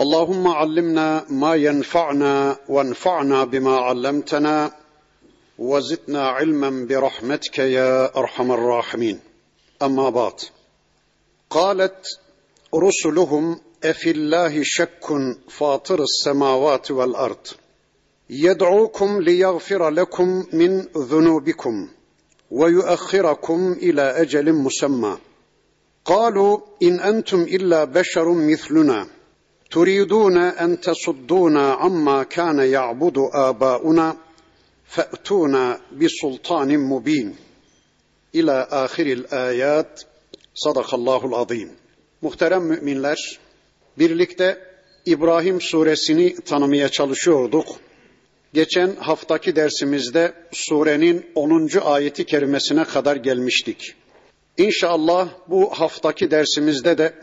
اللهم علمنا ما ينفعنا وانفعنا بما علمتنا وزدنا علما برحمتك يا أرحم الراحمين. أما بعد قالت رسلهم أفي الله شك فاطر السماوات والأرض؟ يدعوكم ليغفر لكم من ذنوبكم ويؤخركم إلى أجل مسمى. قالوا إن أنتم إلا بشر مثلنا. تريدون ان تصدونا عما كان يعبد اباؤنا فاتونا بسلطان مبين الى اخر الايات صدق الله العظيم Muhterem müminler, birlikte İbrahim suresini tanımaya çalışıyorduk. Geçen haftaki dersimizde surenin 10. ayeti kerimesine kadar gelmiştik. İnşallah bu haftaki dersimizde de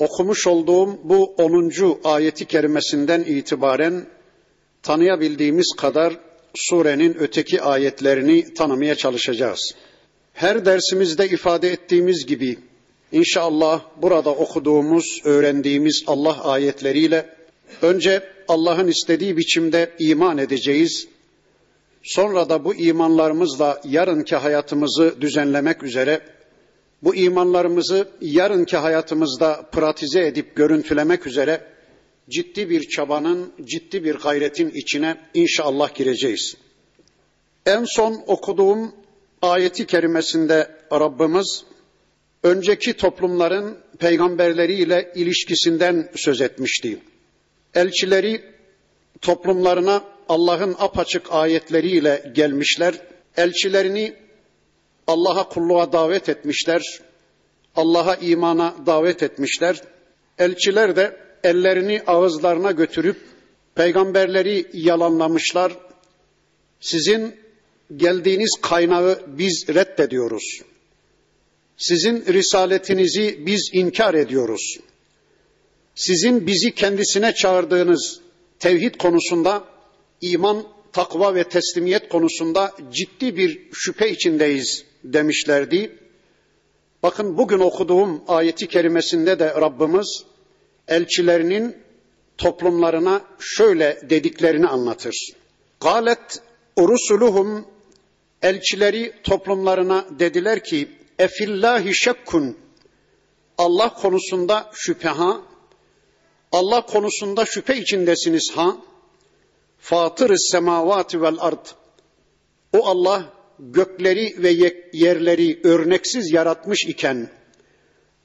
okumuş olduğum bu 10. ayeti kerimesinden itibaren tanıyabildiğimiz kadar surenin öteki ayetlerini tanımaya çalışacağız. Her dersimizde ifade ettiğimiz gibi inşallah burada okuduğumuz, öğrendiğimiz Allah ayetleriyle önce Allah'ın istediği biçimde iman edeceğiz. Sonra da bu imanlarımızla yarınki hayatımızı düzenlemek üzere bu imanlarımızı yarınki hayatımızda pratize edip görüntülemek üzere ciddi bir çabanın, ciddi bir gayretin içine inşallah gireceğiz. En son okuduğum ayeti kerimesinde Rabbimiz önceki toplumların peygamberleriyle ilişkisinden söz etmişti. Elçileri toplumlarına Allah'ın apaçık ayetleriyle gelmişler. Elçilerini Allah'a kulluğa davet etmişler. Allah'a imana davet etmişler. Elçiler de ellerini ağızlarına götürüp peygamberleri yalanlamışlar. Sizin geldiğiniz kaynağı biz reddediyoruz. Sizin risaletinizi biz inkar ediyoruz. Sizin bizi kendisine çağırdığınız tevhid konusunda iman, takva ve teslimiyet konusunda ciddi bir şüphe içindeyiz demişlerdi. Bakın bugün okuduğum ayeti kerimesinde de Rabbimiz elçilerinin toplumlarına şöyle dediklerini anlatır. Galet urusuluhum elçileri toplumlarına dediler ki efillahi şekkun Allah konusunda şüphe ha Allah konusunda şüphe içindesiniz ha Fatır semavati vel ard o Allah gökleri ve yerleri örneksiz yaratmış iken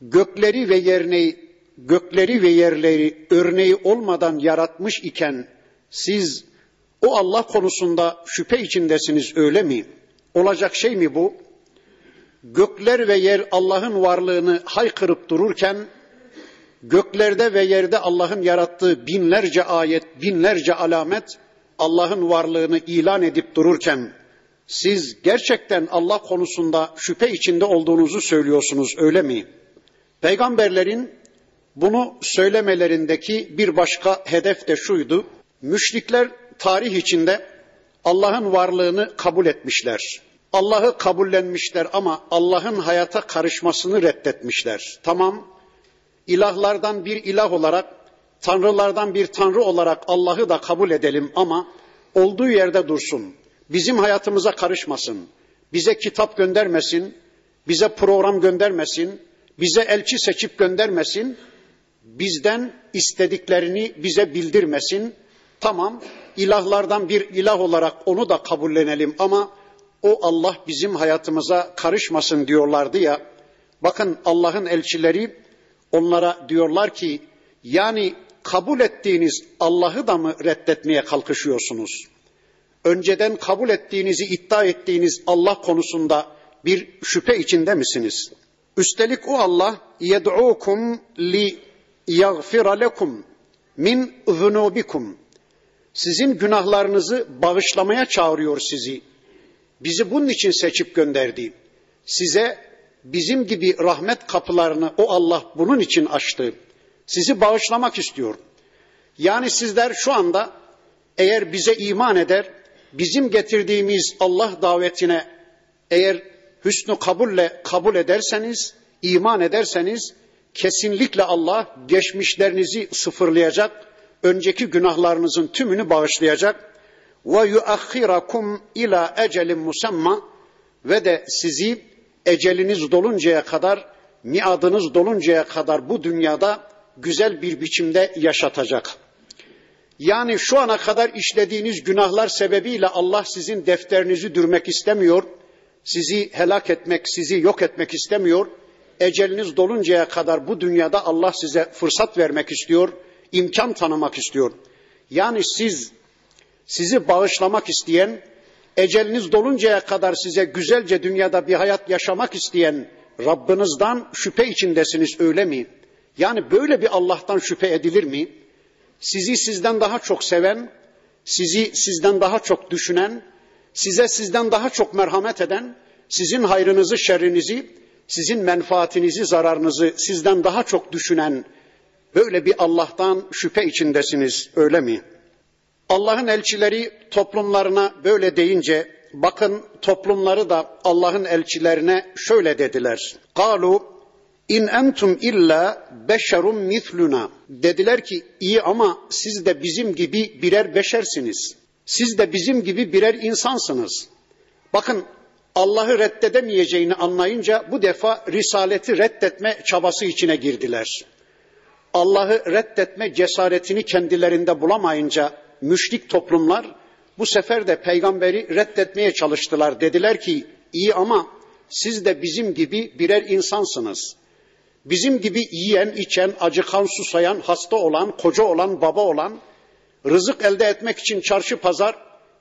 gökleri ve yerneyi gökleri ve yerleri örneği olmadan yaratmış iken siz o Allah konusunda şüphe içindesiniz öyle mi? Olacak şey mi bu? Gökler ve yer Allah'ın varlığını haykırıp dururken göklerde ve yerde Allah'ın yarattığı binlerce ayet, binlerce alamet Allah'ın varlığını ilan edip dururken siz gerçekten Allah konusunda şüphe içinde olduğunuzu söylüyorsunuz öyle mi? Peygamberlerin bunu söylemelerindeki bir başka hedef de şuydu. Müşrikler tarih içinde Allah'ın varlığını kabul etmişler. Allah'ı kabullenmişler ama Allah'ın hayata karışmasını reddetmişler. Tamam, ilahlardan bir ilah olarak, tanrılardan bir tanrı olarak Allah'ı da kabul edelim ama olduğu yerde dursun. Bizim hayatımıza karışmasın. Bize kitap göndermesin, bize program göndermesin, bize elçi seçip göndermesin, bizden istediklerini bize bildirmesin. Tamam, ilahlardan bir ilah olarak onu da kabullenelim ama o Allah bizim hayatımıza karışmasın diyorlardı ya. Bakın Allah'ın elçileri onlara diyorlar ki yani kabul ettiğiniz Allah'ı da mı reddetmeye kalkışıyorsunuz? Önceden kabul ettiğinizi iddia ettiğiniz Allah konusunda bir şüphe içinde misiniz? Üstelik o Allah yed'ukum li yaghfira lekum min zunubikum. Sizin günahlarınızı bağışlamaya çağırıyor sizi. Bizi bunun için seçip gönderdi. Size bizim gibi rahmet kapılarını o Allah bunun için açtı. Sizi bağışlamak istiyor. Yani sizler şu anda eğer bize iman eder, bizim getirdiğimiz Allah davetine eğer hüsnü kabulle kabul ederseniz, iman ederseniz kesinlikle Allah geçmişlerinizi sıfırlayacak, önceki günahlarınızın tümünü bağışlayacak ve yuakhirakum ila ecelin musamma ve de sizi eceliniz doluncaya kadar, miadınız doluncaya kadar bu dünyada güzel bir biçimde yaşatacak. Yani şu ana kadar işlediğiniz günahlar sebebiyle Allah sizin defterinizi dürmek istemiyor. Sizi helak etmek, sizi yok etmek istemiyor. Eceliniz doluncaya kadar bu dünyada Allah size fırsat vermek istiyor, imkan tanımak istiyor. Yani siz sizi bağışlamak isteyen, eceliniz doluncaya kadar size güzelce dünyada bir hayat yaşamak isteyen Rabbinizden şüphe içindesiniz öyle mi? Yani böyle bir Allah'tan şüphe edilir mi? Sizi sizden daha çok seven, sizi sizden daha çok düşünen, size sizden daha çok merhamet eden, sizin hayrınızı, şerrinizi, sizin menfaatinizi, zararınızı sizden daha çok düşünen böyle bir Allah'tan şüphe içindesiniz öyle mi? Allah'ın elçileri toplumlarına böyle deyince bakın toplumları da Allah'ın elçilerine şöyle dediler. Kalu İn entum illa beşerun misluna. Dediler ki iyi ama siz de bizim gibi birer beşersiniz. Siz de bizim gibi birer insansınız. Bakın Allah'ı reddedemeyeceğini anlayınca bu defa risaleti reddetme çabası içine girdiler. Allah'ı reddetme cesaretini kendilerinde bulamayınca müşrik toplumlar bu sefer de peygamberi reddetmeye çalıştılar. Dediler ki iyi ama siz de bizim gibi birer insansınız. Bizim gibi yiyen, içen, acıkan, susayan, hasta olan, koca olan, baba olan, rızık elde etmek için çarşı pazar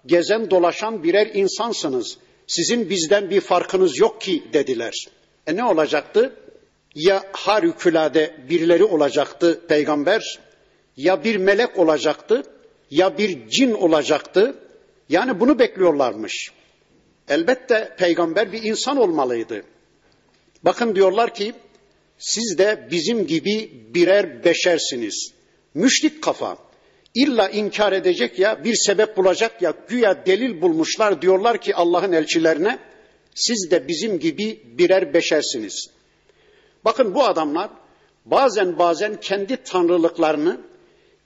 gezen, dolaşan birer insansınız. Sizin bizden bir farkınız yok ki dediler. E ne olacaktı? Ya harikulade birileri olacaktı peygamber, ya bir melek olacaktı, ya bir cin olacaktı. Yani bunu bekliyorlarmış. Elbette peygamber bir insan olmalıydı. Bakın diyorlar ki siz de bizim gibi birer beşersiniz. Müşrik kafa. İlla inkar edecek ya bir sebep bulacak ya güya delil bulmuşlar diyorlar ki Allah'ın elçilerine siz de bizim gibi birer beşersiniz. Bakın bu adamlar bazen bazen kendi tanrılıklarını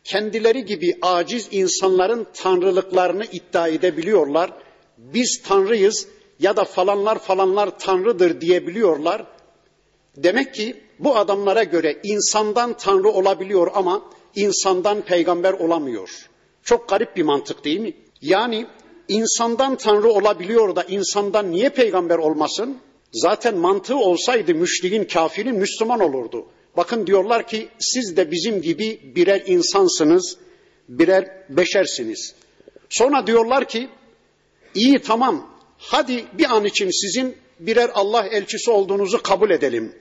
kendileri gibi aciz insanların tanrılıklarını iddia edebiliyorlar. Biz tanrıyız ya da falanlar falanlar tanrıdır diyebiliyorlar. Demek ki bu adamlara göre insandan tanrı olabiliyor ama insandan peygamber olamıyor. Çok garip bir mantık değil mi? Yani insandan tanrı olabiliyor da insandan niye peygamber olmasın? Zaten mantığı olsaydı müşrikin, kafirin Müslüman olurdu. Bakın diyorlar ki siz de bizim gibi birer insansınız, birer beşersiniz. Sonra diyorlar ki iyi tamam hadi bir an için sizin birer Allah elçisi olduğunuzu kabul edelim.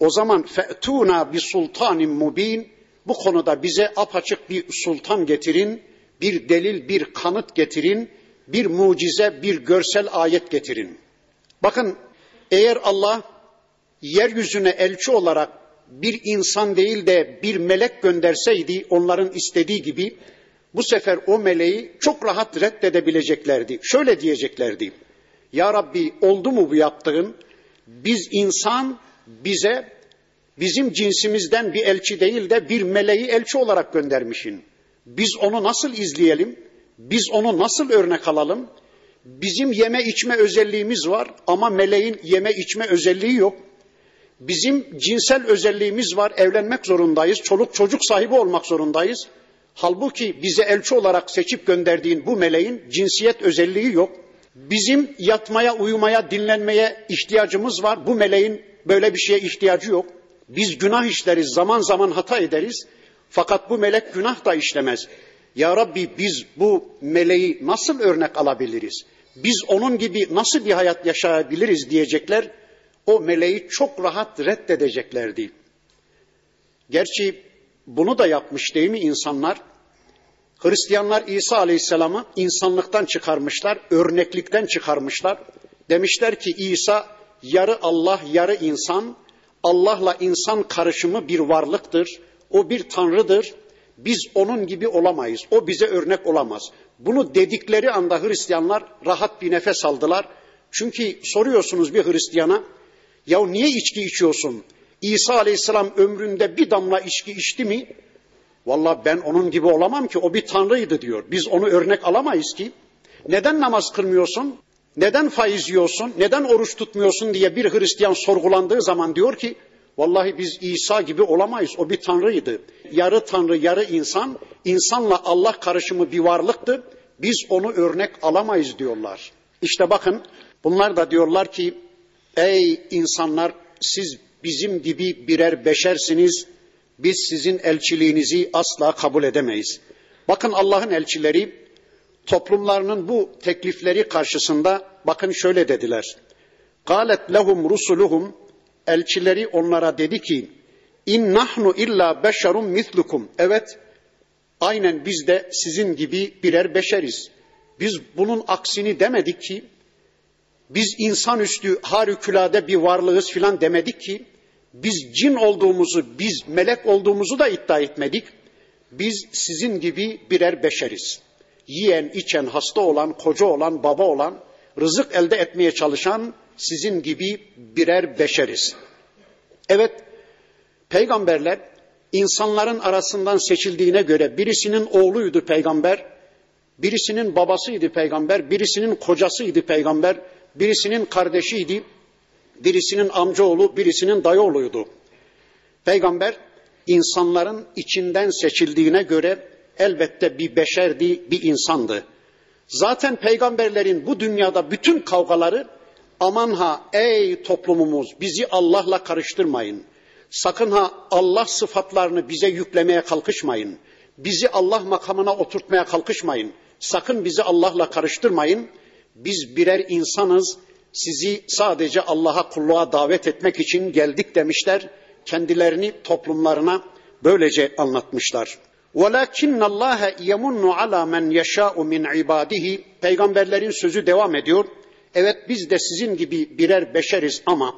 O zaman fe'tuna bi sultanin mubin bu konuda bize apaçık bir sultan getirin, bir delil, bir kanıt getirin, bir mucize, bir görsel ayet getirin. Bakın eğer Allah yeryüzüne elçi olarak bir insan değil de bir melek gönderseydi onların istediği gibi bu sefer o meleği çok rahat reddedebileceklerdi. Şöyle diyeceklerdi. Ya Rabbi oldu mu bu yaptığın? Biz insan bize bizim cinsimizden bir elçi değil de bir meleği elçi olarak göndermişin. Biz onu nasıl izleyelim? Biz onu nasıl örnek alalım? Bizim yeme içme özelliğimiz var ama meleğin yeme içme özelliği yok. Bizim cinsel özelliğimiz var, evlenmek zorundayız, çoluk çocuk sahibi olmak zorundayız. Halbuki bize elçi olarak seçip gönderdiğin bu meleğin cinsiyet özelliği yok. Bizim yatmaya, uyumaya, dinlenmeye ihtiyacımız var. Bu meleğin böyle bir şeye ihtiyacı yok. Biz günah işleriz, zaman zaman hata ederiz. Fakat bu melek günah da işlemez. Ya Rabbi biz bu meleği nasıl örnek alabiliriz? Biz onun gibi nasıl bir hayat yaşayabiliriz diyecekler. O meleği çok rahat reddedeceklerdi. Gerçi bunu da yapmış değil mi insanlar? Hristiyanlar İsa Aleyhisselam'ı insanlıktan çıkarmışlar, örneklikten çıkarmışlar. Demişler ki İsa yarı Allah, yarı insan, Allah'la insan karışımı bir varlıktır. O bir tanrıdır. Biz onun gibi olamayız. O bize örnek olamaz. Bunu dedikleri anda Hristiyanlar rahat bir nefes aldılar. Çünkü soruyorsunuz bir Hristiyana, ya niye içki içiyorsun? İsa Aleyhisselam ömründe bir damla içki içti mi? Valla ben onun gibi olamam ki o bir tanrıydı diyor. Biz onu örnek alamayız ki. Neden namaz kılmıyorsun? Neden faiz yiyorsun? Neden oruç tutmuyorsun diye bir Hristiyan sorgulandığı zaman diyor ki Vallahi biz İsa gibi olamayız. O bir tanrıydı. Yarı tanrı, yarı insan. insanla Allah karışımı bir varlıktı. Biz onu örnek alamayız diyorlar. İşte bakın bunlar da diyorlar ki ey insanlar siz bizim gibi birer beşersiniz. Biz sizin elçiliğinizi asla kabul edemeyiz. Bakın Allah'ın elçileri toplumlarının bu teklifleri karşısında bakın şöyle dediler. Galet lehum rusuluhum elçileri onlara dedi ki in nahnu illa beşerun mislukum. Evet aynen biz de sizin gibi birer beşeriz. Biz bunun aksini demedik ki biz insanüstü harikulade bir varlığız filan demedik ki biz cin olduğumuzu, biz melek olduğumuzu da iddia etmedik. Biz sizin gibi birer beşeriz. Yiyen, içen, hasta olan, koca olan, baba olan, rızık elde etmeye çalışan sizin gibi birer beşeriz. Evet, peygamberler insanların arasından seçildiğine göre birisinin oğluydu peygamber, birisinin babasıydı peygamber, birisinin kocasıydı peygamber, birisinin kardeşiydi, birisinin amcaoğlu, birisinin dayıoğluydu. Peygamber insanların içinden seçildiğine göre elbette bir beşerdi, bir insandı. Zaten peygamberlerin bu dünyada bütün kavgaları aman ha ey toplumumuz bizi Allah'la karıştırmayın. Sakın ha Allah sıfatlarını bize yüklemeye kalkışmayın. Bizi Allah makamına oturtmaya kalkışmayın. Sakın bizi Allah'la karıştırmayın. Biz birer insanız. Sizi sadece Allah'a kulluğa davet etmek için geldik demişler. Kendilerini toplumlarına böylece anlatmışlar. وَلَكِنَّ اللّٰهَ يَمُنُّ عَلَى مَنْ يَشَاءُ مِنْ عِبَادِهِ Peygamberlerin sözü devam ediyor. Evet biz de sizin gibi birer beşeriz ama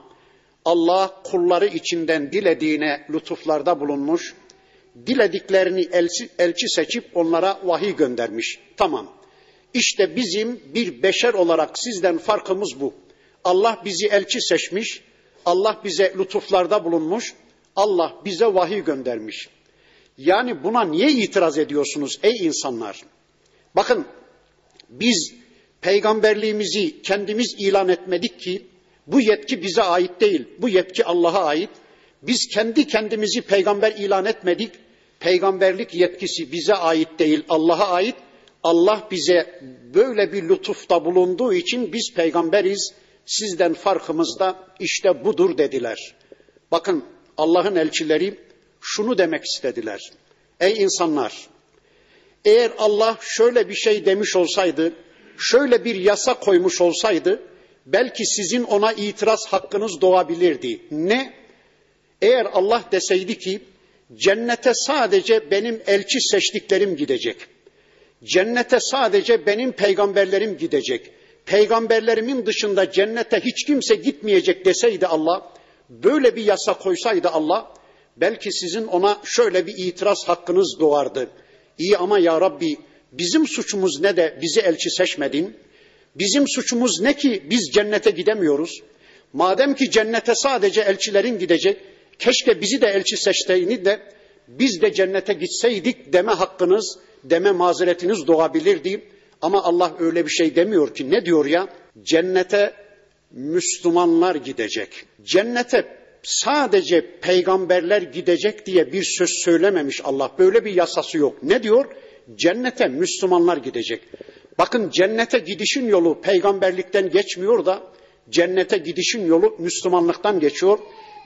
Allah kulları içinden dilediğine lütuflarda bulunmuş, dilediklerini elçi, elçi seçip onlara vahiy göndermiş. Tamam. İşte bizim bir beşer olarak sizden farkımız bu. Allah bizi elçi seçmiş, Allah bize lütuflarda bulunmuş, Allah bize vahiy göndermiş. Yani buna niye itiraz ediyorsunuz ey insanlar? Bakın biz peygamberliğimizi kendimiz ilan etmedik ki bu yetki bize ait değil. Bu yetki Allah'a ait. Biz kendi kendimizi peygamber ilan etmedik. Peygamberlik yetkisi bize ait değil, Allah'a ait. Allah bize böyle bir lütufta bulunduğu için biz peygamberiz. Sizden farkımız da işte budur dediler. Bakın Allah'ın elçileri şunu demek istediler. Ey insanlar, eğer Allah şöyle bir şey demiş olsaydı, şöyle bir yasa koymuş olsaydı, belki sizin ona itiraz hakkınız doğabilirdi. Ne? Eğer Allah deseydi ki, cennete sadece benim elçi seçtiklerim gidecek. Cennete sadece benim peygamberlerim gidecek. Peygamberlerimin dışında cennete hiç kimse gitmeyecek deseydi Allah, böyle bir yasa koysaydı Allah, belki sizin ona şöyle bir itiraz hakkınız doğardı. İyi ama ya Rabbi bizim suçumuz ne de bizi elçi seçmedin? Bizim suçumuz ne ki biz cennete gidemiyoruz? Madem ki cennete sadece elçilerin gidecek, keşke bizi de elçi seçtiğini de biz de cennete gitseydik deme hakkınız, deme mazeretiniz doğabilirdi. Ama Allah öyle bir şey demiyor ki. Ne diyor ya? Cennete Müslümanlar gidecek. Cennete sadece peygamberler gidecek diye bir söz söylememiş Allah. Böyle bir yasası yok. Ne diyor? Cennete Müslümanlar gidecek. Bakın cennete gidişin yolu peygamberlikten geçmiyor da cennete gidişin yolu Müslümanlıktan geçiyor.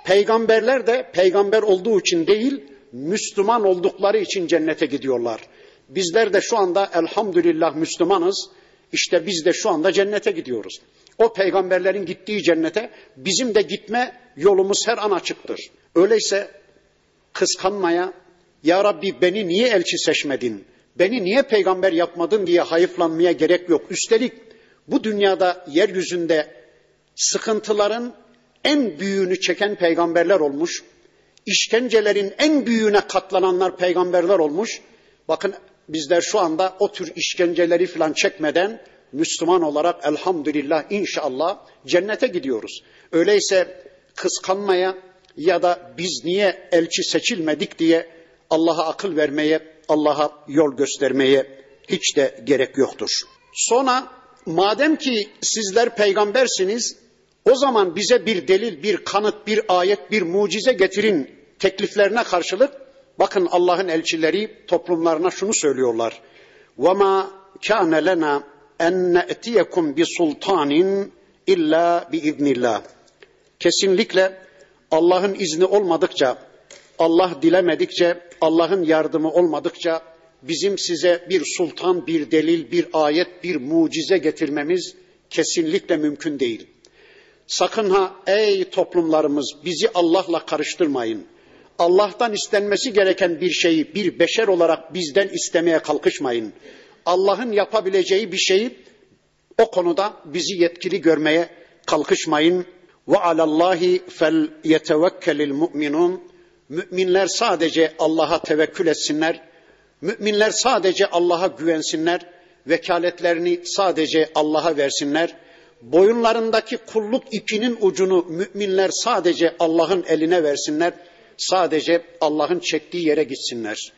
Peygamberler de peygamber olduğu için değil, Müslüman oldukları için cennete gidiyorlar. Bizler de şu anda elhamdülillah Müslümanız. İşte biz de şu anda cennete gidiyoruz. O peygamberlerin gittiği cennete bizim de gitme yolumuz her an açıktır. Öyleyse kıskanmaya, Ya Rabbi beni niye elçi seçmedin? Beni niye peygamber yapmadın diye hayıflanmaya gerek yok. Üstelik bu dünyada yeryüzünde sıkıntıların en büyüğünü çeken peygamberler olmuş. İşkencelerin en büyüğüne katlananlar peygamberler olmuş. Bakın bizler şu anda o tür işkenceleri falan çekmeden Müslüman olarak elhamdülillah inşallah cennete gidiyoruz. Öyleyse kıskanmaya ya da biz niye elçi seçilmedik diye Allah'a akıl vermeye, Allah'a yol göstermeye hiç de gerek yoktur. Sonra madem ki sizler peygambersiniz o zaman bize bir delil, bir kanıt, bir ayet, bir mucize getirin tekliflerine karşılık bakın Allah'ın elçileri toplumlarına şunu söylüyorlar. وَمَا كَانَ لَنَا en ne'tiyekum bi sultanin illa bi iznillah. Kesinlikle Allah'ın izni olmadıkça, Allah dilemedikçe, Allah'ın yardımı olmadıkça bizim size bir sultan, bir delil, bir ayet, bir mucize getirmemiz kesinlikle mümkün değil. Sakın ha ey toplumlarımız bizi Allah'la karıştırmayın. Allah'tan istenmesi gereken bir şeyi bir beşer olarak bizden istemeye kalkışmayın. Allah'ın yapabileceği bir şeyi o konuda bizi yetkili görmeye kalkışmayın. Ve alallahi fel yetevekkelil mu'minun. Müminler sadece Allah'a tevekkül etsinler. Müminler sadece Allah'a güvensinler. Vekaletlerini sadece Allah'a versinler boyunlarındaki kulluk ipinin ucunu müminler sadece Allah'ın eline versinler. Sadece Allah'ın çektiği yere gitsinler.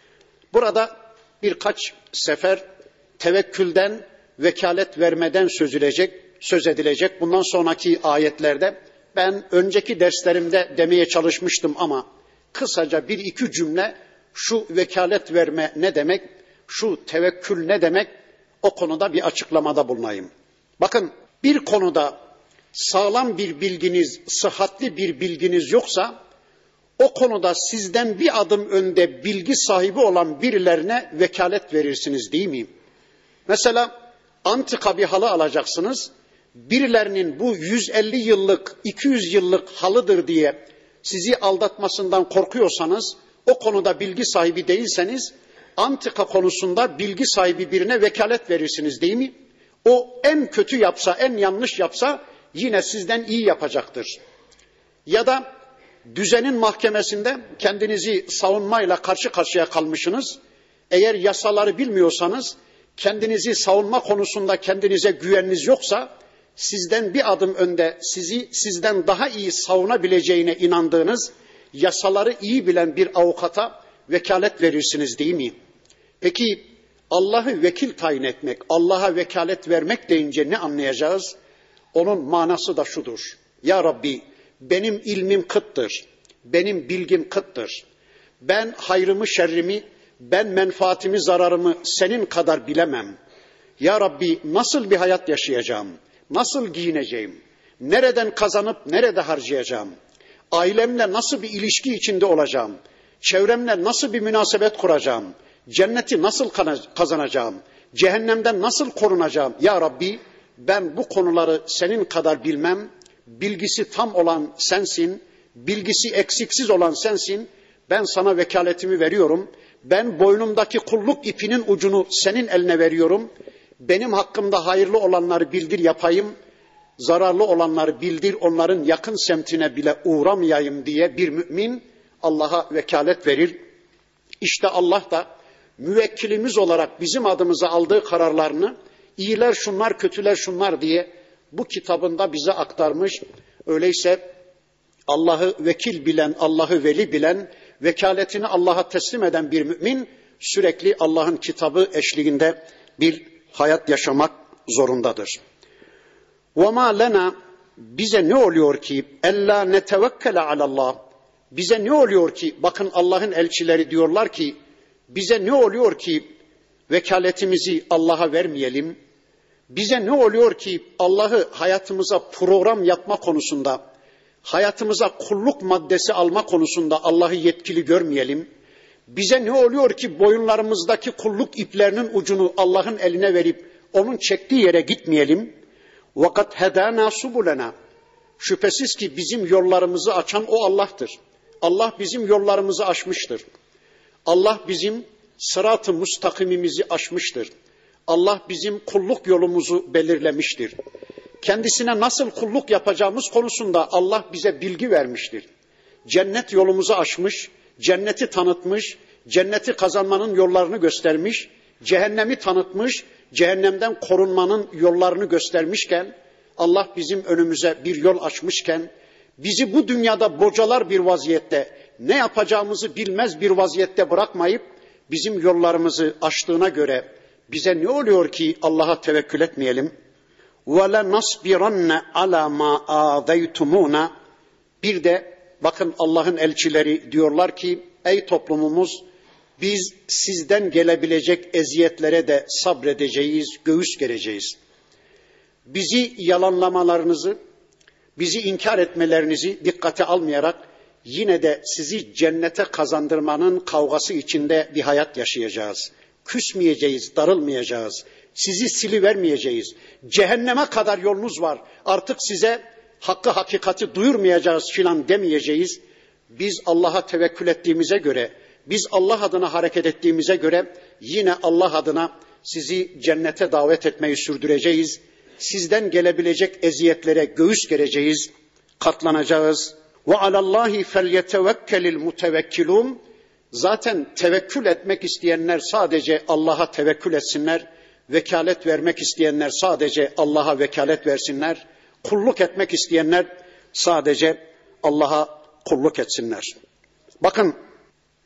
Burada birkaç sefer tevekkülden, vekalet vermeden sözülecek, söz edilecek. Bundan sonraki ayetlerde ben önceki derslerimde demeye çalışmıştım ama kısaca bir iki cümle şu vekalet verme ne demek, şu tevekkül ne demek o konuda bir açıklamada bulunayım. Bakın bir konuda sağlam bir bilginiz, sıhhatli bir bilginiz yoksa o konuda sizden bir adım önde bilgi sahibi olan birilerine vekalet verirsiniz değil mi? Mesela antika bir halı alacaksınız. Birilerinin bu 150 yıllık, 200 yıllık halıdır diye sizi aldatmasından korkuyorsanız, o konuda bilgi sahibi değilseniz, antika konusunda bilgi sahibi birine vekalet verirsiniz değil mi? O en kötü yapsa, en yanlış yapsa yine sizden iyi yapacaktır. Ya da düzenin mahkemesinde kendinizi savunmayla karşı karşıya kalmışsınız. Eğer yasaları bilmiyorsanız, kendinizi savunma konusunda kendinize güveniniz yoksa, sizden bir adım önde sizi sizden daha iyi savunabileceğine inandığınız yasaları iyi bilen bir avukata vekalet verirsiniz değil mi? Peki Allah'ı vekil tayin etmek, Allah'a vekalet vermek deyince ne anlayacağız? Onun manası da şudur. Ya Rabbi benim ilmim kıttır, benim bilgim kıttır. Ben hayrımı şerrimi, ben menfaatimi zararımı senin kadar bilemem. Ya Rabbi nasıl bir hayat yaşayacağım? Nasıl giyineceğim? Nereden kazanıp nerede harcayacağım? Ailemle nasıl bir ilişki içinde olacağım? Çevremle nasıl bir münasebet kuracağım? Cenneti nasıl kazanacağım? Cehennemden nasıl korunacağım? Ya Rabbi ben bu konuları senin kadar bilmem. Bilgisi tam olan sensin. Bilgisi eksiksiz olan sensin. Ben sana vekaletimi veriyorum. Ben boynumdaki kulluk ipinin ucunu senin eline veriyorum. Benim hakkımda hayırlı olanları bildir yapayım. Zararlı olanları bildir onların yakın semtine bile uğramayayım diye bir mümin Allah'a vekalet verir. İşte Allah da müvekkilimiz olarak bizim adımıza aldığı kararlarını iyiler şunlar kötüler şunlar diye bu kitabında bize aktarmış. Öyleyse Allah'ı vekil bilen, Allah'ı veli bilen, vekaletini Allah'a teslim eden bir mümin sürekli Allah'ın kitabı eşliğinde bir hayat yaşamak zorundadır. وَمَا lena bize ne oluyor ki ella netevekkele alallah bize ne oluyor ki bakın Allah'ın elçileri diyorlar ki bize ne oluyor ki vekaletimizi Allah'a vermeyelim? Bize ne oluyor ki Allah'ı hayatımıza program yapma konusunda, hayatımıza kulluk maddesi alma konusunda Allah'ı yetkili görmeyelim? Bize ne oluyor ki boyunlarımızdaki kulluk iplerinin ucunu Allah'ın eline verip onun çektiği yere gitmeyelim? Vakat hedana subulena. Şüphesiz ki bizim yollarımızı açan o Allah'tır. Allah bizim yollarımızı açmıştır. Allah bizim sırat-ı mustakimimizi aşmıştır. Allah bizim kulluk yolumuzu belirlemiştir. Kendisine nasıl kulluk yapacağımız konusunda Allah bize bilgi vermiştir. Cennet yolumuzu açmış, cenneti tanıtmış, cenneti kazanmanın yollarını göstermiş, cehennemi tanıtmış, cehennemden korunmanın yollarını göstermişken, Allah bizim önümüze bir yol açmışken, bizi bu dünyada bocalar bir vaziyette, ne yapacağımızı bilmez bir vaziyette bırakmayıp, bizim yollarımızı açtığına göre bize ne oluyor ki Allah'a tevekkül etmeyelim? Ve le nasbiranne ala ma azaytumuna. Bir de bakın Allah'ın elçileri diyorlar ki ey toplumumuz biz sizden gelebilecek eziyetlere de sabredeceğiz, göğüs gereceğiz. Bizi yalanlamalarınızı, bizi inkar etmelerinizi dikkate almayarak yine de sizi cennete kazandırmanın kavgası içinde bir hayat yaşayacağız. Küsmeyeceğiz, darılmayacağız. Sizi silivermeyeceğiz. Cehenneme kadar yolunuz var. Artık size hakkı hakikati duyurmayacağız filan demeyeceğiz. Biz Allah'a tevekkül ettiğimize göre, biz Allah adına hareket ettiğimize göre yine Allah adına sizi cennete davet etmeyi sürdüreceğiz. Sizden gelebilecek eziyetlere göğüs gereceğiz, katlanacağız. Ve alallahi felyetevekkelil mutevekkilun. Zaten tevekkül etmek isteyenler sadece Allah'a tevekkül etsinler. Vekalet vermek isteyenler sadece Allah'a vekalet versinler. Kulluk etmek isteyenler sadece Allah'a kulluk etsinler. Bakın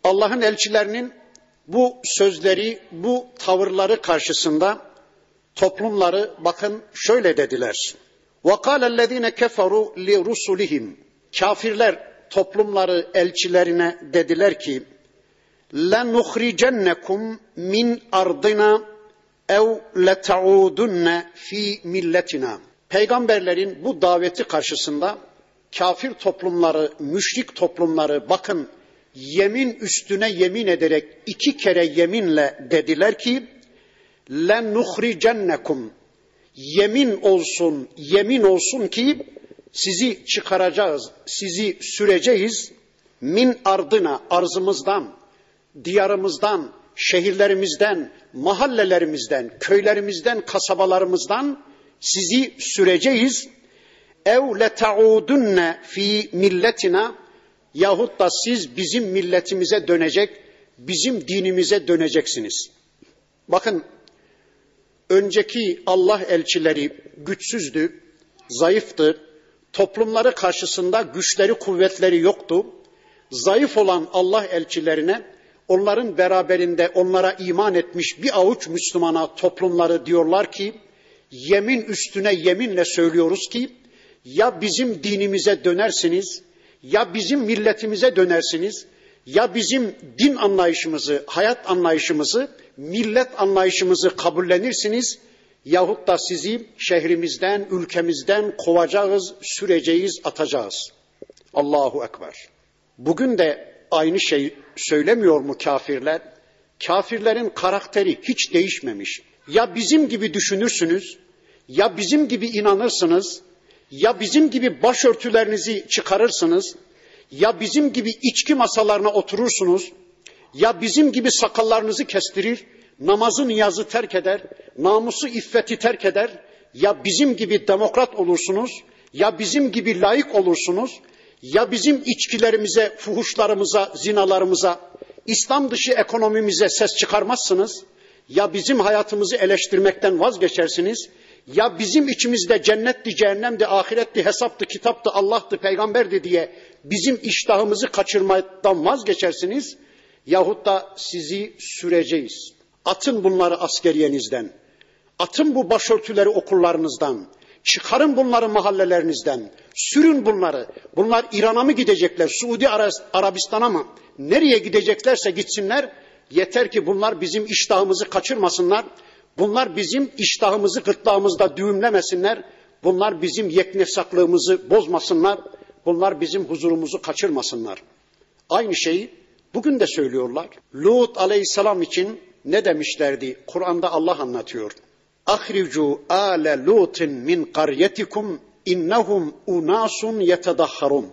Allah'ın elçilerinin bu sözleri, bu tavırları karşısında toplumları bakın şöyle dediler. وَقَالَ الَّذ۪ينَ كَفَرُوا لِرُسُلِهِمْ Kafirler toplumları elçilerine dediler ki لَنُخْرِجَنَّكُمْ min ardina ev leta'udunne fi milletina. Peygamberlerin bu daveti karşısında kafir toplumları, müşrik toplumları bakın yemin üstüne yemin ederek iki kere yeminle dediler ki len nuhricennekum yemin olsun yemin olsun ki sizi çıkaracağız sizi süreceğiz min ardına arzımızdan diyarımızdan şehirlerimizden mahallelerimizden köylerimizden kasabalarımızdan sizi süreceğiz ev leta'udunne fi milletina yahut da siz bizim milletimize dönecek, bizim dinimize döneceksiniz. Bakın önceki Allah elçileri güçsüzdü, zayıftı, toplumları karşısında güçleri kuvvetleri yoktu. Zayıf olan Allah elçilerine onların beraberinde onlara iman etmiş bir avuç Müslümana toplumları diyorlar ki yemin üstüne yeminle söylüyoruz ki ya bizim dinimize dönersiniz ya bizim milletimize dönersiniz ya bizim din anlayışımızı, hayat anlayışımızı, millet anlayışımızı kabullenirsiniz yahut da sizi şehrimizden, ülkemizden kovacağız, süreceğiz, atacağız. Allahu Ekber. Bugün de aynı şey söylemiyor mu kafirler? Kafirlerin karakteri hiç değişmemiş. Ya bizim gibi düşünürsünüz, ya bizim gibi inanırsınız, ya bizim gibi başörtülerinizi çıkarırsınız, ya bizim gibi içki masalarına oturursunuz, ya bizim gibi sakallarınızı kestirir, namazı niyazı terk eder, namusu iffeti terk eder, ya bizim gibi demokrat olursunuz, ya bizim gibi layık olursunuz, ya bizim içkilerimize, fuhuşlarımıza, zinalarımıza, İslam dışı ekonomimize ses çıkarmazsınız, ya bizim hayatımızı eleştirmekten vazgeçersiniz, ya bizim içimizde cennetti, cehennemdi, ahiretti, hesaptı, kitaptı, Allah'tı, peygamberdi diye bizim iştahımızı kaçırmaktan vazgeçersiniz yahut da sizi süreceğiz. Atın bunları askeriyenizden. Atın bu başörtüleri okullarınızdan. Çıkarın bunları mahallelerinizden. Sürün bunları. Bunlar İran'a mı gidecekler? Suudi Arabistan'a mı? Nereye gideceklerse gitsinler. Yeter ki bunlar bizim iştahımızı kaçırmasınlar. Bunlar bizim iştahımızı gırtlağımızda düğümlemesinler. Bunlar bizim yeknesaklığımızı bozmasınlar. Bunlar bizim huzurumuzu kaçırmasınlar. Aynı şeyi bugün de söylüyorlar. Lut aleyhisselam için ne demişlerdi? Kur'an'da Allah anlatıyor. Ahricu ale lutin min qaryetikum innahum unasun yetedahharun.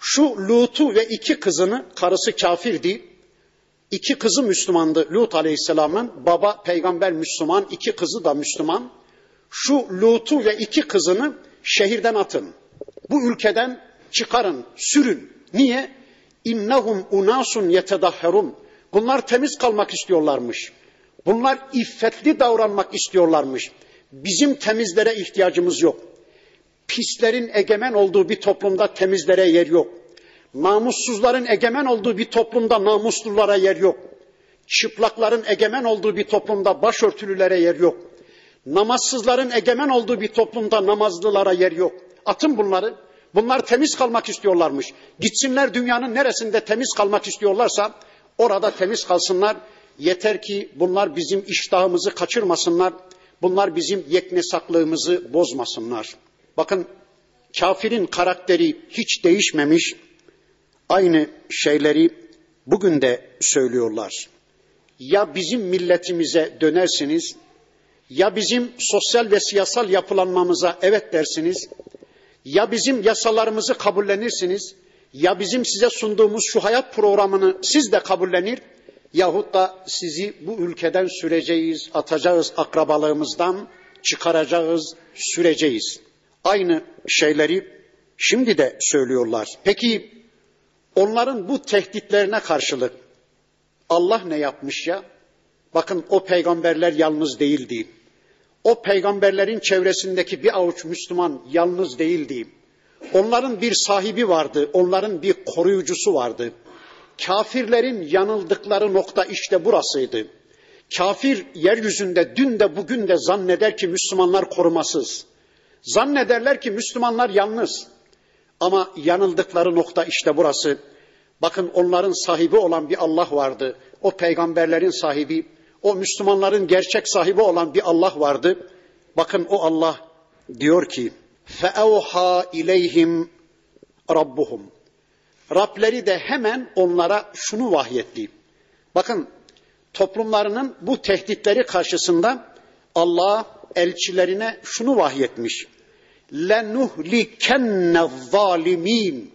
Şu Lut'u ve iki kızını, karısı kafirdi, İki kızı Müslümandı Lut Aleyhisselam'ın. Baba peygamber Müslüman, iki kızı da Müslüman. Şu Lut'u ve iki kızını şehirden atın. Bu ülkeden çıkarın, sürün. Niye? İnnehum unasun yetedahherun. Bunlar temiz kalmak istiyorlarmış. Bunlar iffetli davranmak istiyorlarmış. Bizim temizlere ihtiyacımız yok. Pislerin egemen olduğu bir toplumda temizlere yer yok. Namussuzların egemen olduğu bir toplumda namuslulara yer yok. Çıplakların egemen olduğu bir toplumda başörtülülere yer yok. Namazsızların egemen olduğu bir toplumda namazlılara yer yok. Atın bunları. Bunlar temiz kalmak istiyorlarmış. Gitsinler dünyanın neresinde temiz kalmak istiyorlarsa orada temiz kalsınlar. Yeter ki bunlar bizim iştahımızı kaçırmasınlar. Bunlar bizim yeknesaklığımızı bozmasınlar. Bakın kafirin karakteri hiç değişmemiş. Aynı şeyleri bugün de söylüyorlar. Ya bizim milletimize dönersiniz, ya bizim sosyal ve siyasal yapılanmamıza evet dersiniz, ya bizim yasalarımızı kabullenirsiniz, ya bizim size sunduğumuz şu hayat programını siz de kabullenir, yahut da sizi bu ülkeden süreceğiz, atacağız akrabalığımızdan, çıkaracağız, süreceğiz. Aynı şeyleri şimdi de söylüyorlar. Peki onların bu tehditlerine karşılık Allah ne yapmış ya? Bakın o peygamberler yalnız değildi. O peygamberlerin çevresindeki bir avuç Müslüman yalnız değildi. Onların bir sahibi vardı, onların bir koruyucusu vardı. Kafirlerin yanıldıkları nokta işte burasıydı. Kafir yeryüzünde dün de bugün de zanneder ki Müslümanlar korumasız. Zannederler ki Müslümanlar yalnız. Ama yanıldıkları nokta işte burası. Bakın onların sahibi olan bir Allah vardı. O peygamberlerin sahibi, o Müslümanların gerçek sahibi olan bir Allah vardı. Bakın o Allah diyor ki: "Feevha ileyhim rabbuhum." Rableri de hemen onlara şunu vahyetti. Bakın toplumlarının bu tehditleri karşısında Allah elçilerine şunu vahyetmiş. Lenuhlikenne zalimin.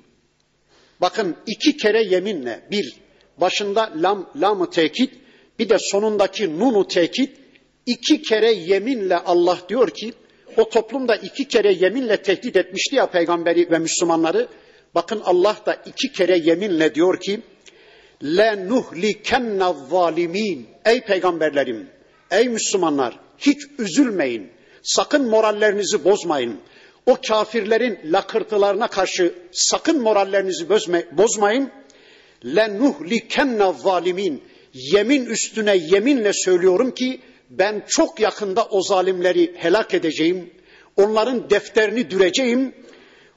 Bakın iki kere yeminle bir başında lam lamı tekit bir de sonundaki nunu tekit iki kere yeminle Allah diyor ki o toplumda iki kere yeminle tehdit etmişti ya peygamberi ve Müslümanları. Bakın Allah da iki kere yeminle diyor ki le nuhlikenne zalimin. Ey peygamberlerim, ey Müslümanlar hiç üzülmeyin. Sakın morallerinizi bozmayın. O kafirlerin lakırtılarına karşı sakın morallerinizi bozmayın. Le nuhlikenne zalimin. Yemin üstüne yeminle söylüyorum ki ben çok yakında o zalimleri helak edeceğim. Onların defterini düreceğim.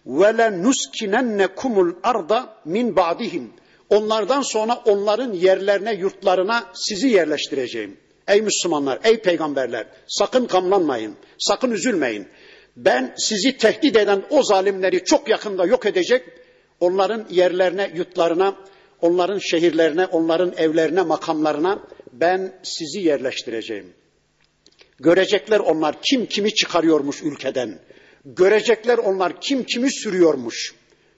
Ve le nuskinennekumul arda min ba'dihim. Onlardan sonra onların yerlerine, yurtlarına sizi yerleştireceğim. Ey Müslümanlar, ey peygamberler, sakın kamlanmayın, sakın üzülmeyin. Ben sizi tehdit eden o zalimleri çok yakında yok edecek, onların yerlerine, yurtlarına, onların şehirlerine, onların evlerine, makamlarına ben sizi yerleştireceğim. Görecekler onlar kim kimi çıkarıyormuş ülkeden. Görecekler onlar kim kimi sürüyormuş.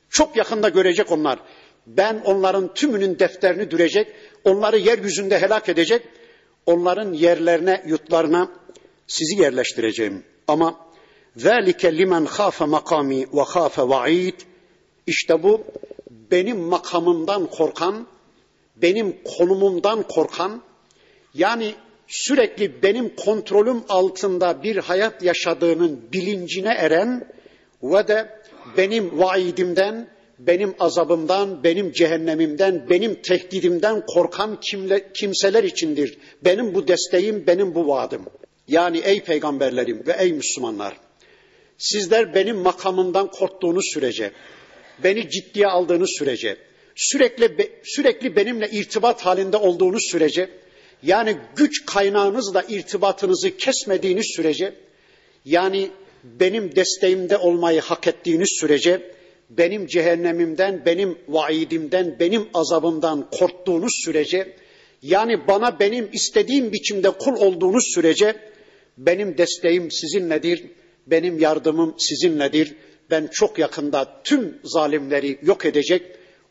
Çok yakında görecek onlar. Ben onların tümünün defterini dürecek, onları yeryüzünde helak edecek, onların yerlerine, yurtlarına sizi yerleştireceğim. Ama ذَٰلِكَ limen خَافَ makami ve خَافَ vaid. İşte bu benim makamımdan korkan, benim konumumdan korkan, yani sürekli benim kontrolüm altında bir hayat yaşadığının bilincine eren ve de benim vaidimden, benim azabımdan, benim cehennemimden, benim tehdidimden korkan kimle, kimseler içindir. Benim bu desteğim, benim bu vaadım. Yani ey peygamberlerim ve ey Müslümanlar, sizler benim makamımdan korktuğunuz sürece, beni ciddiye aldığınız sürece, sürekli sürekli benimle irtibat halinde olduğunuz sürece, yani güç kaynağınızla irtibatınızı kesmediğiniz sürece, yani benim desteğimde olmayı hak ettiğiniz sürece, benim cehennemimden, benim vaidimden, benim azabımdan korktuğunuz sürece, yani bana benim istediğim biçimde kul olduğunuz sürece, benim desteğim sizinledir, benim yardımım sizinledir. Ben çok yakında tüm zalimleri yok edecek,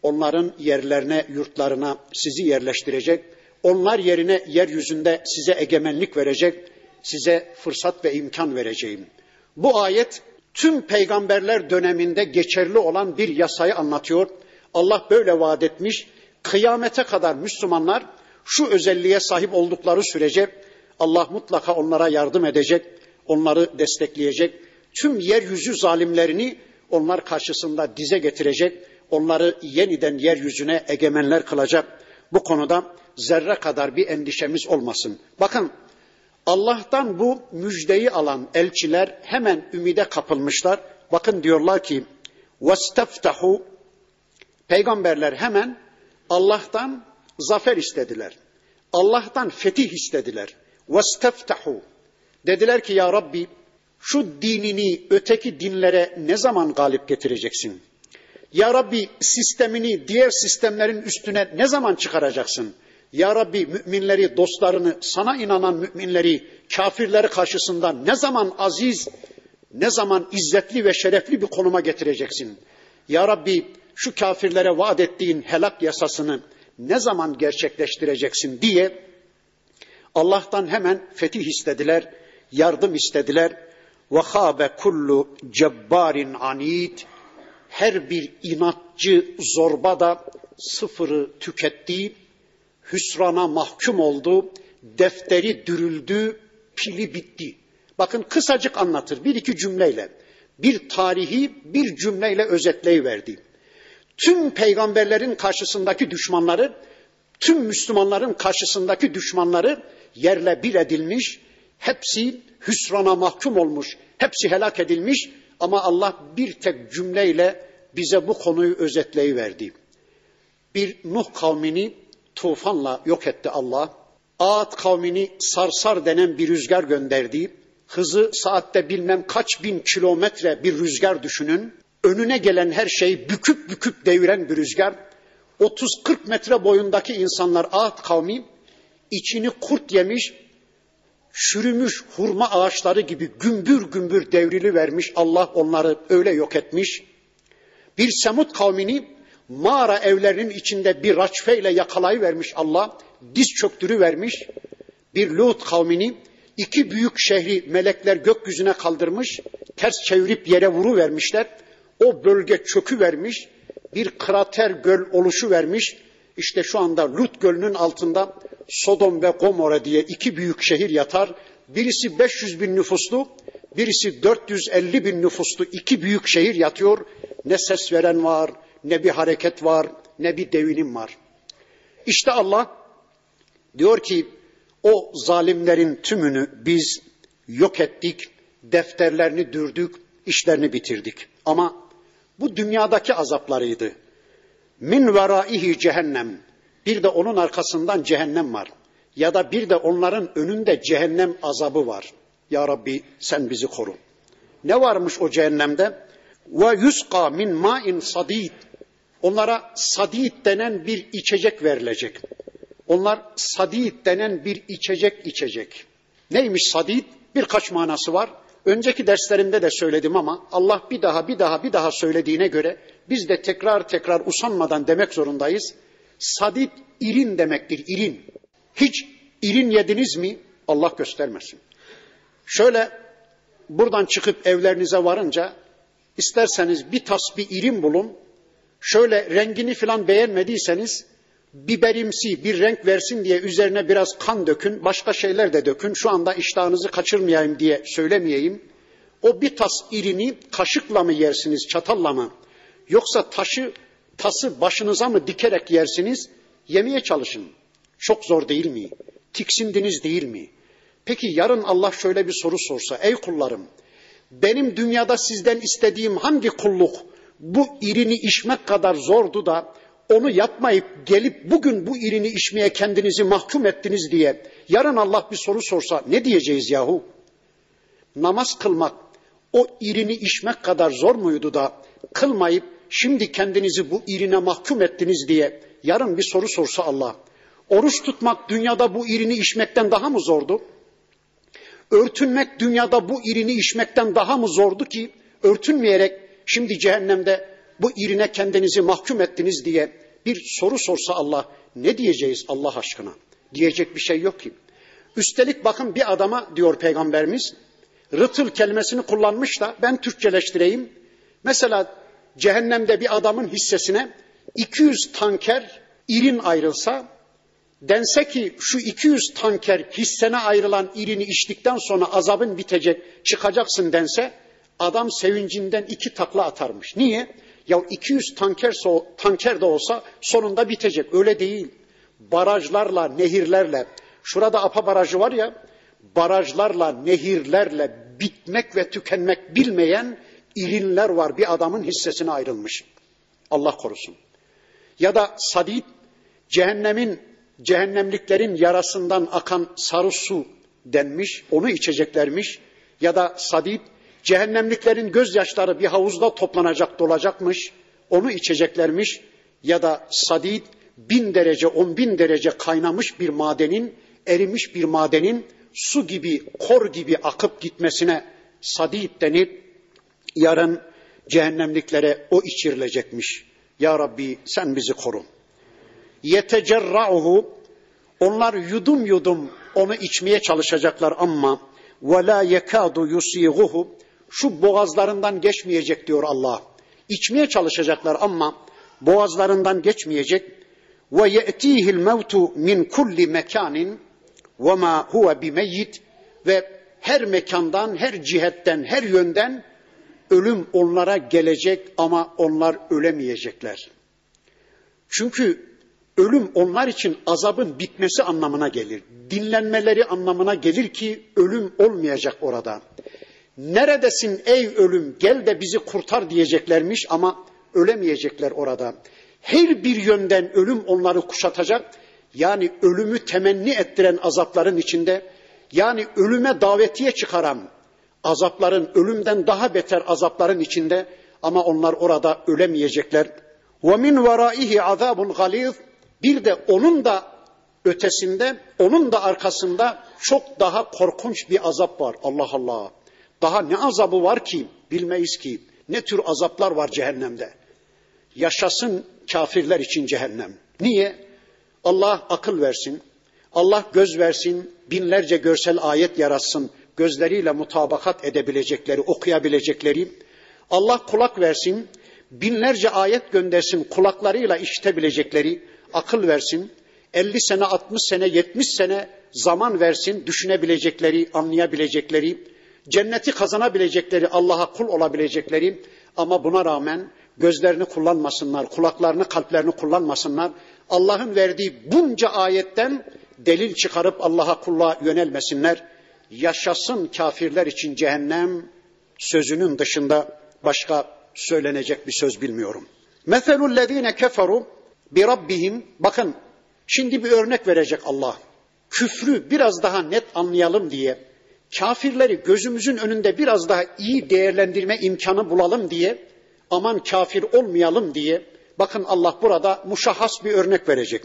onların yerlerine, yurtlarına sizi yerleştirecek Onlar yerine yeryüzünde size egemenlik verecek, size fırsat ve imkan vereceğim. Bu ayet tüm peygamberler döneminde geçerli olan bir yasayı anlatıyor. Allah böyle vaat etmiş. Kıyamete kadar Müslümanlar şu özelliğe sahip oldukları sürece Allah mutlaka onlara yardım edecek, onları destekleyecek. Tüm yeryüzü zalimlerini onlar karşısında dize getirecek, onları yeniden yeryüzüne egemenler kılacak bu konuda zerre kadar bir endişemiz olmasın. Bakın Allah'tan bu müjdeyi alan elçiler hemen ümide kapılmışlar. Bakın diyorlar ki vesteftahu peygamberler hemen Allah'tan zafer istediler. Allah'tan fetih istediler. Vesteftahu dediler ki ya Rabbi şu dinini öteki dinlere ne zaman galip getireceksin? Ya Rabbi sistemini diğer sistemlerin üstüne ne zaman çıkaracaksın? Ya Rabbi müminleri, dostlarını, sana inanan müminleri, kafirleri karşısında ne zaman aziz, ne zaman izzetli ve şerefli bir konuma getireceksin? Ya Rabbi şu kafirlere vaat ettiğin helak yasasını ne zaman gerçekleştireceksin diye Allah'tan hemen fetih istediler, yardım istediler. Ve kullu cebbarin anid her bir inatçı zorba da sıfırı tüketti, hüsrana mahkum oldu, defteri dürüldü, pili bitti. Bakın kısacık anlatır bir iki cümleyle. Bir tarihi bir cümleyle özetleyiverdi. Tüm peygamberlerin karşısındaki düşmanları, tüm Müslümanların karşısındaki düşmanları yerle bir edilmiş, hepsi hüsrana mahkum olmuş, hepsi helak edilmiş ama Allah bir tek cümleyle bize bu konuyu özetleyiverdi. Bir Nuh kavmini tufanla yok etti Allah. Ağat kavmini sarsar denen bir rüzgar gönderdi. Hızı saatte bilmem kaç bin kilometre bir rüzgar düşünün. Önüne gelen her şeyi büküp büküp deviren bir rüzgar. 30-40 metre boyundaki insanlar Ağat kavmi içini kurt yemiş, çürümüş hurma ağaçları gibi gümbür gümbür devrili vermiş. Allah onları öyle yok etmiş. Bir Semut kavmini mağara evlerinin içinde bir raçfeyle yakalayıvermiş Allah. Diz çöktürü vermiş. Bir Lut kavmini iki büyük şehri melekler gökyüzüne kaldırmış. Ters çevirip yere vuru vermişler. O bölge çökü vermiş. Bir krater göl oluşu vermiş. İşte şu anda Lut Gölü'nün altında Sodom ve Gomorra diye iki büyük şehir yatar. Birisi 500 bin nüfuslu, birisi 450 bin nüfuslu iki büyük şehir yatıyor. Ne ses veren var, ne bir hareket var, ne bir devinim var. İşte Allah diyor ki o zalimlerin tümünü biz yok ettik, defterlerini dürdük, işlerini bitirdik. Ama bu dünyadaki azaplarıydı. Min veraihi cehennem. Bir de onun arkasından cehennem var. Ya da bir de onların önünde cehennem azabı var. Ya Rabbi sen bizi koru. Ne varmış o cehennemde? Ve yusqa min ma'in sadid. Onlara sadid denen bir içecek verilecek. Onlar sadid denen bir içecek içecek. Neymiş sadid? Birkaç manası var. Önceki derslerimde de söyledim ama Allah bir daha bir daha bir daha söylediğine göre biz de tekrar tekrar usanmadan demek zorundayız. Sadid irin demektir, irin. Hiç irin yediniz mi? Allah göstermesin. Şöyle buradan çıkıp evlerinize varınca isterseniz bir tas bir irin bulun. Şöyle rengini falan beğenmediyseniz biberimsi bir renk versin diye üzerine biraz kan dökün, başka şeyler de dökün. Şu anda iştahınızı kaçırmayayım diye söylemeyeyim. O bir tas irini kaşıkla mı yersiniz, çatalla mı? Yoksa taşı, tası başınıza mı dikerek yersiniz? Yemeye çalışın. Çok zor değil mi? Tiksindiniz değil mi? Peki yarın Allah şöyle bir soru sorsa, ey kullarım, benim dünyada sizden istediğim hangi kulluk bu irini içmek kadar zordu da onu yapmayıp gelip bugün bu irini içmeye kendinizi mahkum ettiniz diye yarın Allah bir soru sorsa ne diyeceğiz yahu? Namaz kılmak o irini içmek kadar zor muydu da kılmayıp şimdi kendinizi bu irine mahkum ettiniz diye yarın bir soru sorsa Allah. Oruç tutmak dünyada bu irini içmekten daha mı zordu? Örtünmek dünyada bu irini içmekten daha mı zordu ki örtünmeyerek şimdi cehennemde bu irine kendinizi mahkum ettiniz diye bir soru sorsa Allah ne diyeceğiz Allah aşkına? Diyecek bir şey yok ki. Üstelik bakın bir adama diyor peygamberimiz rıtıl kelimesini kullanmış da ben Türkçeleştireyim. Mesela cehennemde bir adamın hissesine 200 tanker irin ayrılsa dense ki şu 200 tanker hissene ayrılan irini içtikten sonra azabın bitecek çıkacaksın dense adam sevincinden iki takla atarmış. Niye? Ya 200 tanker, tanker de olsa sonunda bitecek. Öyle değil. Barajlarla, nehirlerle, şurada Apa Barajı var ya, barajlarla, nehirlerle bitmek ve tükenmek bilmeyen irinler var bir adamın hissesine ayrılmış. Allah korusun. Ya da sadid, cehennemin, cehennemliklerin yarasından akan sarı su denmiş, onu içeceklermiş. Ya da sadid, cehennemliklerin gözyaşları bir havuzda toplanacak dolacakmış, onu içeceklermiş. Ya da sadid, bin derece, on bin derece kaynamış bir madenin, erimiş bir madenin su gibi, kor gibi akıp gitmesine sadid denip yarın cehennemliklere o içirilecekmiş. Ya Rabbi sen bizi koru. Yetecerra'uhu onlar yudum yudum onu içmeye çalışacaklar ama ve la yekadu yusighuhu şu boğazlarından geçmeyecek diyor Allah. İçmeye çalışacaklar ama boğazlarından geçmeyecek. Ve ye'tihil mevtu min kulli mekanin ve ma huve bimeyyit ve her mekandan, her cihetten, her yönden ölüm onlara gelecek ama onlar ölemeyecekler. Çünkü Ölüm onlar için azabın bitmesi anlamına gelir. Dinlenmeleri anlamına gelir ki ölüm olmayacak orada. Neredesin ey ölüm gel de bizi kurtar diyeceklermiş ama ölemeyecekler orada. Her bir yönden ölüm onları kuşatacak. Yani ölümü temenni ettiren azapların içinde yani ölüme davetiye çıkaran azapların ölümden daha beter azapların içinde ama onlar orada ölemeyecekler. Ve min veraihi azabun bir de onun da ötesinde, onun da arkasında çok daha korkunç bir azap var. Allah Allah. Daha ne azabı var ki bilmeyiz ki. Ne tür azaplar var cehennemde. Yaşasın kafirler için cehennem. Niye? Allah akıl versin. Allah göz versin, binlerce görsel ayet yaratsın, gözleriyle mutabakat edebilecekleri, okuyabilecekleri. Allah kulak versin, binlerce ayet göndersin, kulaklarıyla işitebilecekleri, akıl versin. 50 sene, 60 sene, 70 sene zaman versin, düşünebilecekleri, anlayabilecekleri, cenneti kazanabilecekleri, Allah'a kul olabilecekleri ama buna rağmen gözlerini kullanmasınlar, kulaklarını, kalplerini kullanmasınlar. Allah'ın verdiği bunca ayetten delil çıkarıp Allah'a kulluğa yönelmesinler. Yaşasın kafirler için cehennem sözünün dışında başka söylenecek bir söz bilmiyorum. Meselul lezine keferu bi rabbihim bakın şimdi bir örnek verecek Allah. Küfrü biraz daha net anlayalım diye kafirleri gözümüzün önünde biraz daha iyi değerlendirme imkanı bulalım diye aman kafir olmayalım diye bakın Allah burada muşahhas bir örnek verecek.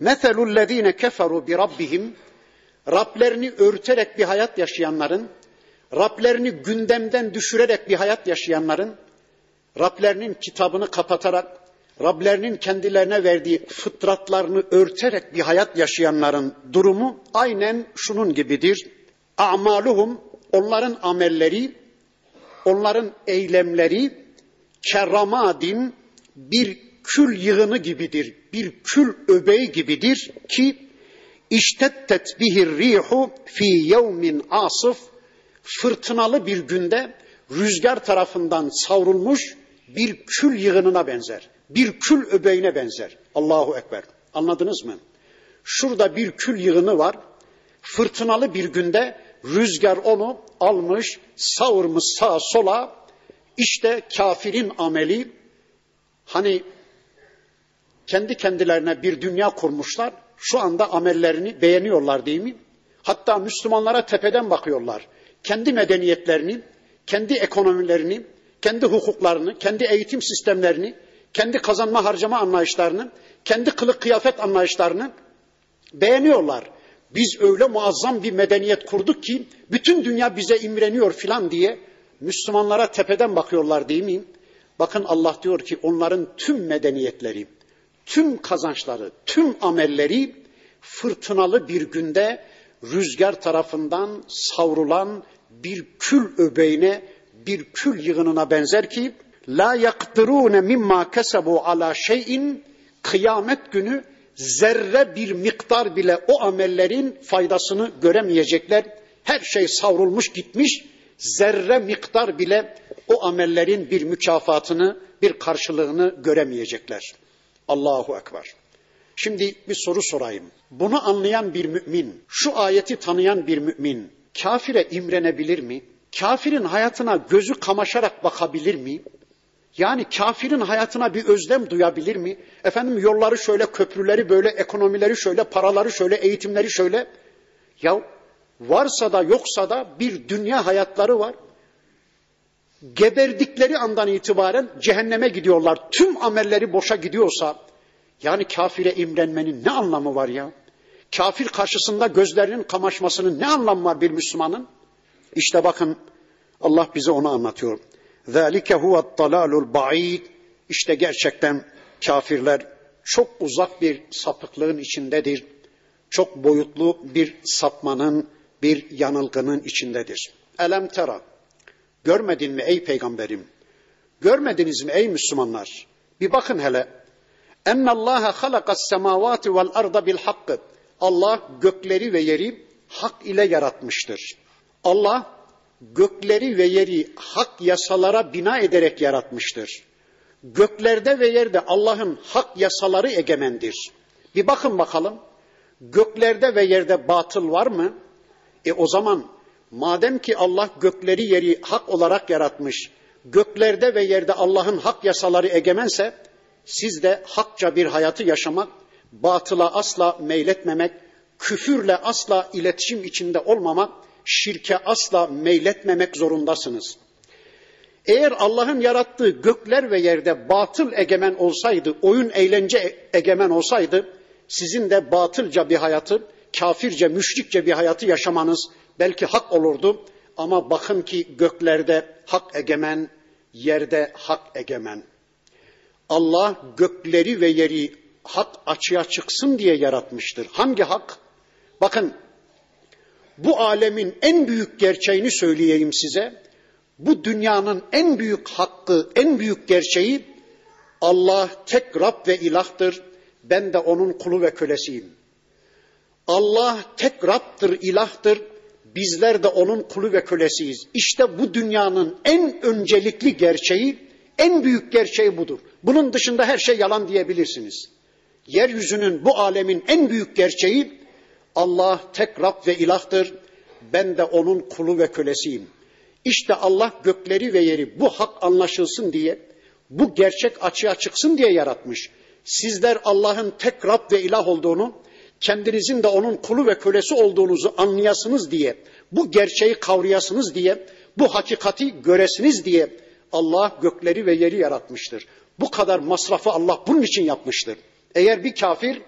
Meselul lezine keferu bi rabbihim Rablerini örterek bir hayat yaşayanların, Rablerini gündemden düşürerek bir hayat yaşayanların, Rablerinin kitabını kapatarak, Rablerinin kendilerine verdiği fıtratlarını örterek bir hayat yaşayanların durumu aynen şunun gibidir. A'maluhum, onların amelleri, onların eylemleri kerramadin bir kül yığını gibidir, bir kül öbeği gibidir ki iştettet bihir rihu fi yevmin asıf fırtınalı bir günde rüzgar tarafından savrulmuş bir kül yığınına benzer. Bir kül öbeğine benzer. Allahu Ekber. Anladınız mı? Şurada bir kül yığını var. Fırtınalı bir günde rüzgar onu almış, savurmuş sağa sola. İşte kafirin ameli hani kendi kendilerine bir dünya kurmuşlar. Şu anda amellerini beğeniyorlar değil mi? Hatta Müslümanlara tepeden bakıyorlar. Kendi medeniyetlerini, kendi ekonomilerini, kendi hukuklarını, kendi eğitim sistemlerini, kendi kazanma harcama anlayışlarını, kendi kılık kıyafet anlayışlarını beğeniyorlar. Biz öyle muazzam bir medeniyet kurduk ki bütün dünya bize imreniyor filan diye Müslümanlara tepeden bakıyorlar değil mi? Bakın Allah diyor ki onların tüm medeniyetleri, tüm kazançları, tüm amelleri fırtınalı bir günde rüzgar tarafından savrulan bir kül öbeğine, bir kül yığınına benzer ki la yakdirune mimma kesebu ala şeyin kıyamet günü zerre bir miktar bile o amellerin faydasını göremeyecekler. Her şey savrulmuş gitmiş. Zerre miktar bile o amellerin bir mükafatını, bir karşılığını göremeyecekler. Allahu Ekber. Şimdi bir soru sorayım. Bunu anlayan bir mümin, şu ayeti tanıyan bir mümin kafire imrenebilir mi? Kafirin hayatına gözü kamaşarak bakabilir mi? Yani kafirin hayatına bir özlem duyabilir mi? Efendim yolları şöyle, köprüleri böyle, ekonomileri şöyle, paraları şöyle, eğitimleri şöyle. Ya varsa da yoksa da bir dünya hayatları var. Geberdikleri andan itibaren cehenneme gidiyorlar. Tüm amelleri boşa gidiyorsa yani kafire imrenmenin ne anlamı var ya? Kafir karşısında gözlerinin kamaşmasının ne anlamı var bir Müslümanın? İşte bakın Allah bize onu anlatıyor. ذَٰلِكَ هُوَ الطَّلَالُ الْبَعِيدِ İşte gerçekten kafirler çok uzak bir sapıklığın içindedir. Çok boyutlu bir sapmanın, bir yanılgının içindedir. Elem tera. Görmedin mi ey peygamberim? Görmediniz mi ey Müslümanlar? Bir bakın hele. Enne Allah halakas semavati vel arda bil hakkı. Allah gökleri ve yeri hak ile yaratmıştır. Allah gökleri ve yeri hak yasalara bina ederek yaratmıştır. Göklerde ve yerde Allah'ın hak yasaları egemendir. Bir bakın bakalım. Göklerde ve yerde batıl var mı? E o zaman madem ki Allah gökleri yeri hak olarak yaratmış, göklerde ve yerde Allah'ın hak yasaları egemense siz de hakça bir hayatı yaşamak, batıla asla meyletmemek, küfürle asla iletişim içinde olmamak, şirke asla meyletmemek zorundasınız. Eğer Allah'ın yarattığı gökler ve yerde batıl egemen olsaydı, oyun eğlence egemen olsaydı, sizin de batılca bir hayatı, kafirce, müşrikçe bir hayatı yaşamanız belki hak olurdu. Ama bakın ki göklerde hak egemen, yerde hak egemen. Allah gökleri ve yeri hak açığa çıksın diye yaratmıştır. Hangi hak? Bakın bu alemin en büyük gerçeğini söyleyeyim size. Bu dünyanın en büyük hakkı, en büyük gerçeği Allah tek Rab ve ilahtır. Ben de onun kulu ve kölesiyim. Allah tek Rab'dır, ilahtır. Bizler de onun kulu ve kölesiyiz. İşte bu dünyanın en öncelikli gerçeği, en büyük gerçeği budur. Bunun dışında her şey yalan diyebilirsiniz. Yeryüzünün, bu alemin en büyük gerçeği Allah tek Rab ve ilahtır. Ben de onun kulu ve kölesiyim. İşte Allah gökleri ve yeri bu hak anlaşılsın diye, bu gerçek açığa çıksın diye yaratmış. Sizler Allah'ın tek Rab ve ilah olduğunu, kendinizin de onun kulu ve kölesi olduğunuzu anlayasınız diye, bu gerçeği kavrayasınız diye, bu hakikati göresiniz diye Allah gökleri ve yeri yaratmıştır. Bu kadar masrafı Allah bunun için yapmıştır. Eğer bir kafir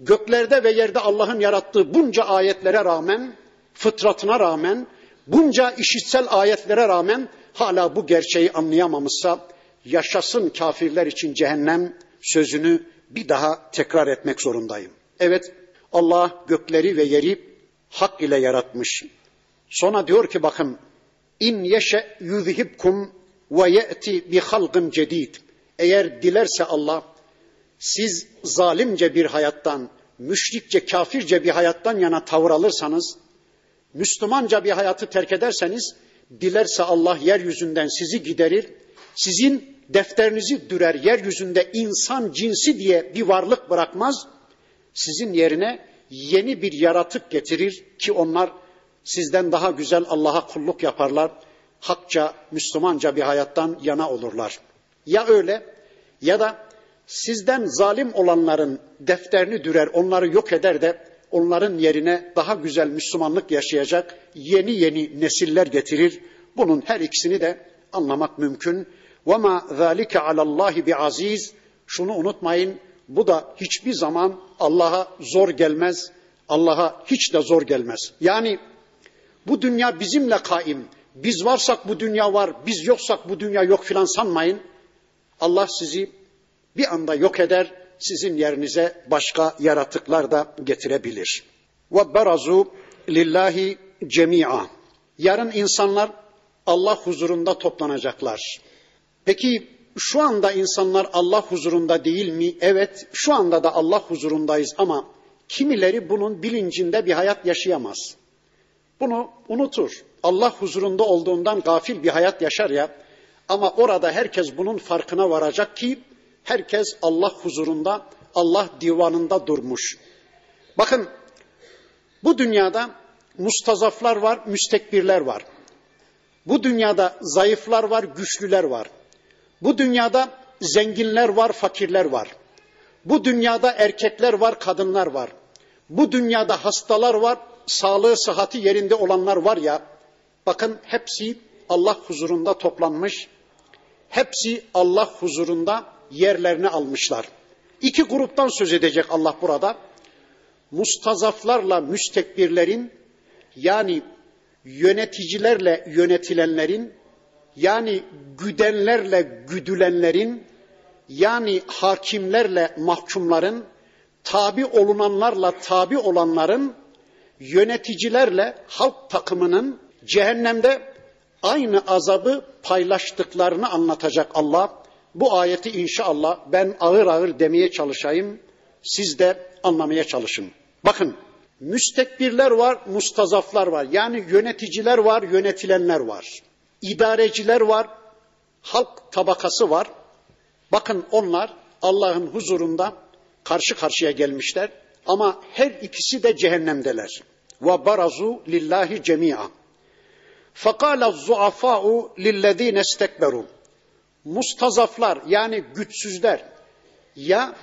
göklerde ve yerde Allah'ın yarattığı bunca ayetlere rağmen, fıtratına rağmen, bunca işitsel ayetlere rağmen hala bu gerçeği anlayamamışsa yaşasın kafirler için cehennem sözünü bir daha tekrar etmek zorundayım. Evet Allah gökleri ve yeri hak ile yaratmış. Sonra diyor ki bakın in yeşe yuzhibkum ve ye'ti bi halgın cedid. Eğer dilerse Allah siz zalimce bir hayattan, müşrikçe, kafirce bir hayattan yana tavır alırsanız, Müslümanca bir hayatı terk ederseniz, dilerse Allah yeryüzünden sizi giderir, sizin defterinizi dürer, yeryüzünde insan cinsi diye bir varlık bırakmaz, sizin yerine yeni bir yaratık getirir ki onlar sizden daha güzel Allah'a kulluk yaparlar, hakça, Müslümanca bir hayattan yana olurlar. Ya öyle ya da sizden zalim olanların defterini dürer, onları yok eder de onların yerine daha güzel Müslümanlık yaşayacak yeni yeni nesiller getirir. Bunun her ikisini de anlamak mümkün. وَمَا ذَٰلِكَ عَلَى اللّٰهِ بِعَز۪يزٍ Şunu unutmayın, bu da hiçbir zaman Allah'a zor gelmez, Allah'a hiç de zor gelmez. Yani bu dünya bizimle kaim, biz varsak bu dünya var, biz yoksak bu dünya yok filan sanmayın. Allah sizi bir anda yok eder, sizin yerinize başka yaratıklar da getirebilir. Ve berazu lillahi cemi'a. Yarın insanlar Allah huzurunda toplanacaklar. Peki şu anda insanlar Allah huzurunda değil mi? Evet, şu anda da Allah huzurundayız ama kimileri bunun bilincinde bir hayat yaşayamaz. Bunu unutur. Allah huzurunda olduğundan gafil bir hayat yaşar ya. Ama orada herkes bunun farkına varacak ki herkes Allah huzurunda, Allah divanında durmuş. Bakın bu dünyada mustazaflar var, müstekbirler var. Bu dünyada zayıflar var, güçlüler var. Bu dünyada zenginler var, fakirler var. Bu dünyada erkekler var, kadınlar var. Bu dünyada hastalar var, sağlığı, sıhhati yerinde olanlar var ya. Bakın hepsi Allah huzurunda toplanmış. Hepsi Allah huzurunda yerlerini almışlar. İki gruptan söz edecek Allah burada. Mustazaflarla müstekbirlerin yani yöneticilerle yönetilenlerin yani güdenlerle güdülenlerin yani hakimlerle mahkumların tabi olunanlarla tabi olanların yöneticilerle halk takımının cehennemde aynı azabı paylaştıklarını anlatacak Allah. Bu ayeti inşallah ben ağır ağır demeye çalışayım. Siz de anlamaya çalışın. Bakın müstekbirler var, mustazaflar var. Yani yöneticiler var, yönetilenler var. İdareciler var, halk tabakası var. Bakın onlar Allah'ın huzurunda karşı karşıya gelmişler ama her ikisi de cehennemdeler. Ve barazu lillahi cemi'a. Fakala zuafa'u lillezine istekberu. Mustazaflar yani güçsüzler ya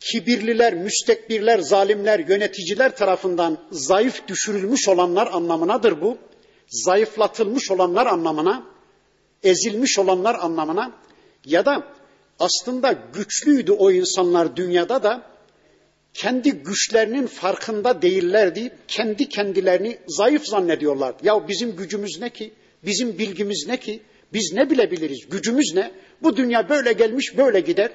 kibirliler, müstekbirler, zalimler, yöneticiler tarafından zayıf düşürülmüş olanlar anlamınadır bu. Zayıflatılmış olanlar anlamına, ezilmiş olanlar anlamına ya da aslında güçlüydü o insanlar dünyada da kendi güçlerinin farkında değillerdi. Kendi kendilerini zayıf zannediyorlar. Ya bizim gücümüz ne ki? Bizim bilgimiz ne ki? Biz ne bilebiliriz? Gücümüz ne? Bu dünya böyle gelmiş, böyle gider.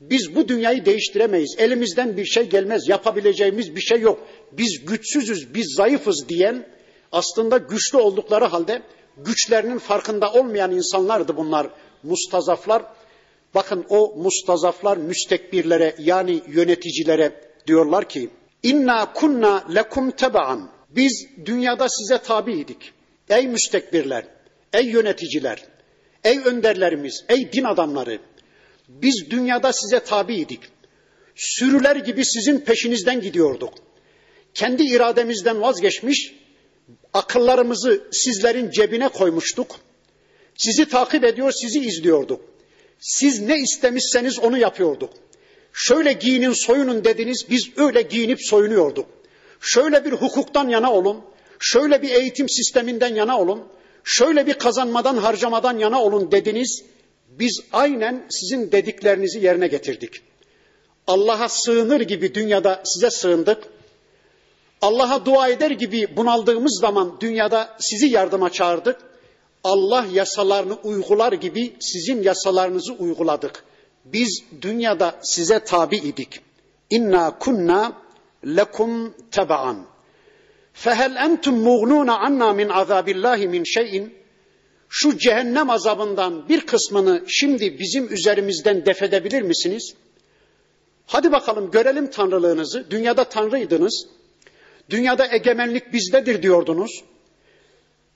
Biz bu dünyayı değiştiremeyiz. Elimizden bir şey gelmez. Yapabileceğimiz bir şey yok. Biz güçsüzüz, biz zayıfız diyen aslında güçlü oldukları halde güçlerinin farkında olmayan insanlardı bunlar. Mustazaflar. Bakın o mustazaflar müstekbirlere yani yöneticilere diyorlar ki inna kunna lekum tebaan. Biz dünyada size tabiydik. Ey müstekbirler, ey yöneticiler, ey önderlerimiz, ey din adamları. Biz dünyada size tabiydik. Sürüler gibi sizin peşinizden gidiyorduk. Kendi irademizden vazgeçmiş, akıllarımızı sizlerin cebine koymuştuk. Sizi takip ediyor, sizi izliyorduk. Siz ne istemişseniz onu yapıyorduk. Şöyle giyinin soyunun dediniz, biz öyle giyinip soyunuyorduk. Şöyle bir hukuktan yana olun, şöyle bir eğitim sisteminden yana olun, şöyle bir kazanmadan harcamadan yana olun dediniz. Biz aynen sizin dediklerinizi yerine getirdik. Allah'a sığınır gibi dünyada size sığındık. Allah'a dua eder gibi bunaldığımız zaman dünyada sizi yardıma çağırdık. Allah yasalarını uygular gibi sizin yasalarınızı uyguladık. Biz dünyada size tabi idik. İnna kunna lekum tebaan. Fehel entum muğnuna anna min azabillahi min şeyin. Şu cehennem azabından bir kısmını şimdi bizim üzerimizden defedebilir misiniz? Hadi bakalım görelim tanrılığınızı. Dünyada tanrıydınız. Dünyada egemenlik bizdedir diyordunuz.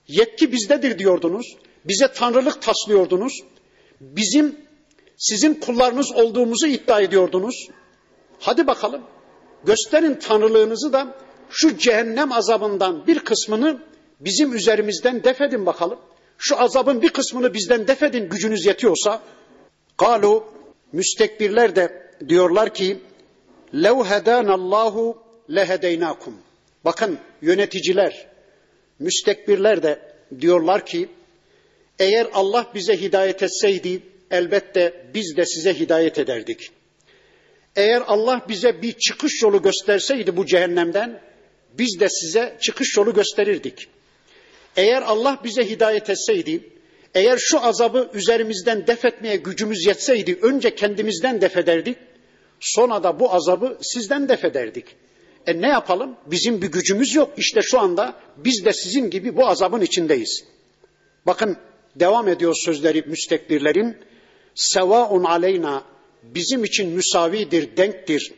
Yetki bizdedir diyordunuz. Bize tanrılık taslıyordunuz. Bizim sizin kullarınız olduğumuzu iddia ediyordunuz. Hadi bakalım gösterin tanrılığınızı da şu cehennem azabından bir kısmını bizim üzerimizden defedin bakalım. Şu azabın bir kısmını bizden defedin gücünüz yetiyorsa. Galu müstekbirler de diyorlar ki lev hedanallahu lehedeynakum. Bakın yöneticiler, müstekbirler de diyorlar ki eğer Allah bize hidayet etseydi elbette biz de size hidayet ederdik. Eğer Allah bize bir çıkış yolu gösterseydi bu cehennemden biz de size çıkış yolu gösterirdik. Eğer Allah bize hidayet etseydi, eğer şu azabı üzerimizden def etmeye gücümüz yetseydi önce kendimizden def ederdik, Sonra da bu azabı sizden def ederdik. E ne yapalım? Bizim bir gücümüz yok. İşte şu anda biz de sizin gibi bu azabın içindeyiz. Bakın devam ediyor sözleri müstekbirlerin. Sevaun aleyna bizim için müsavidir, denktir.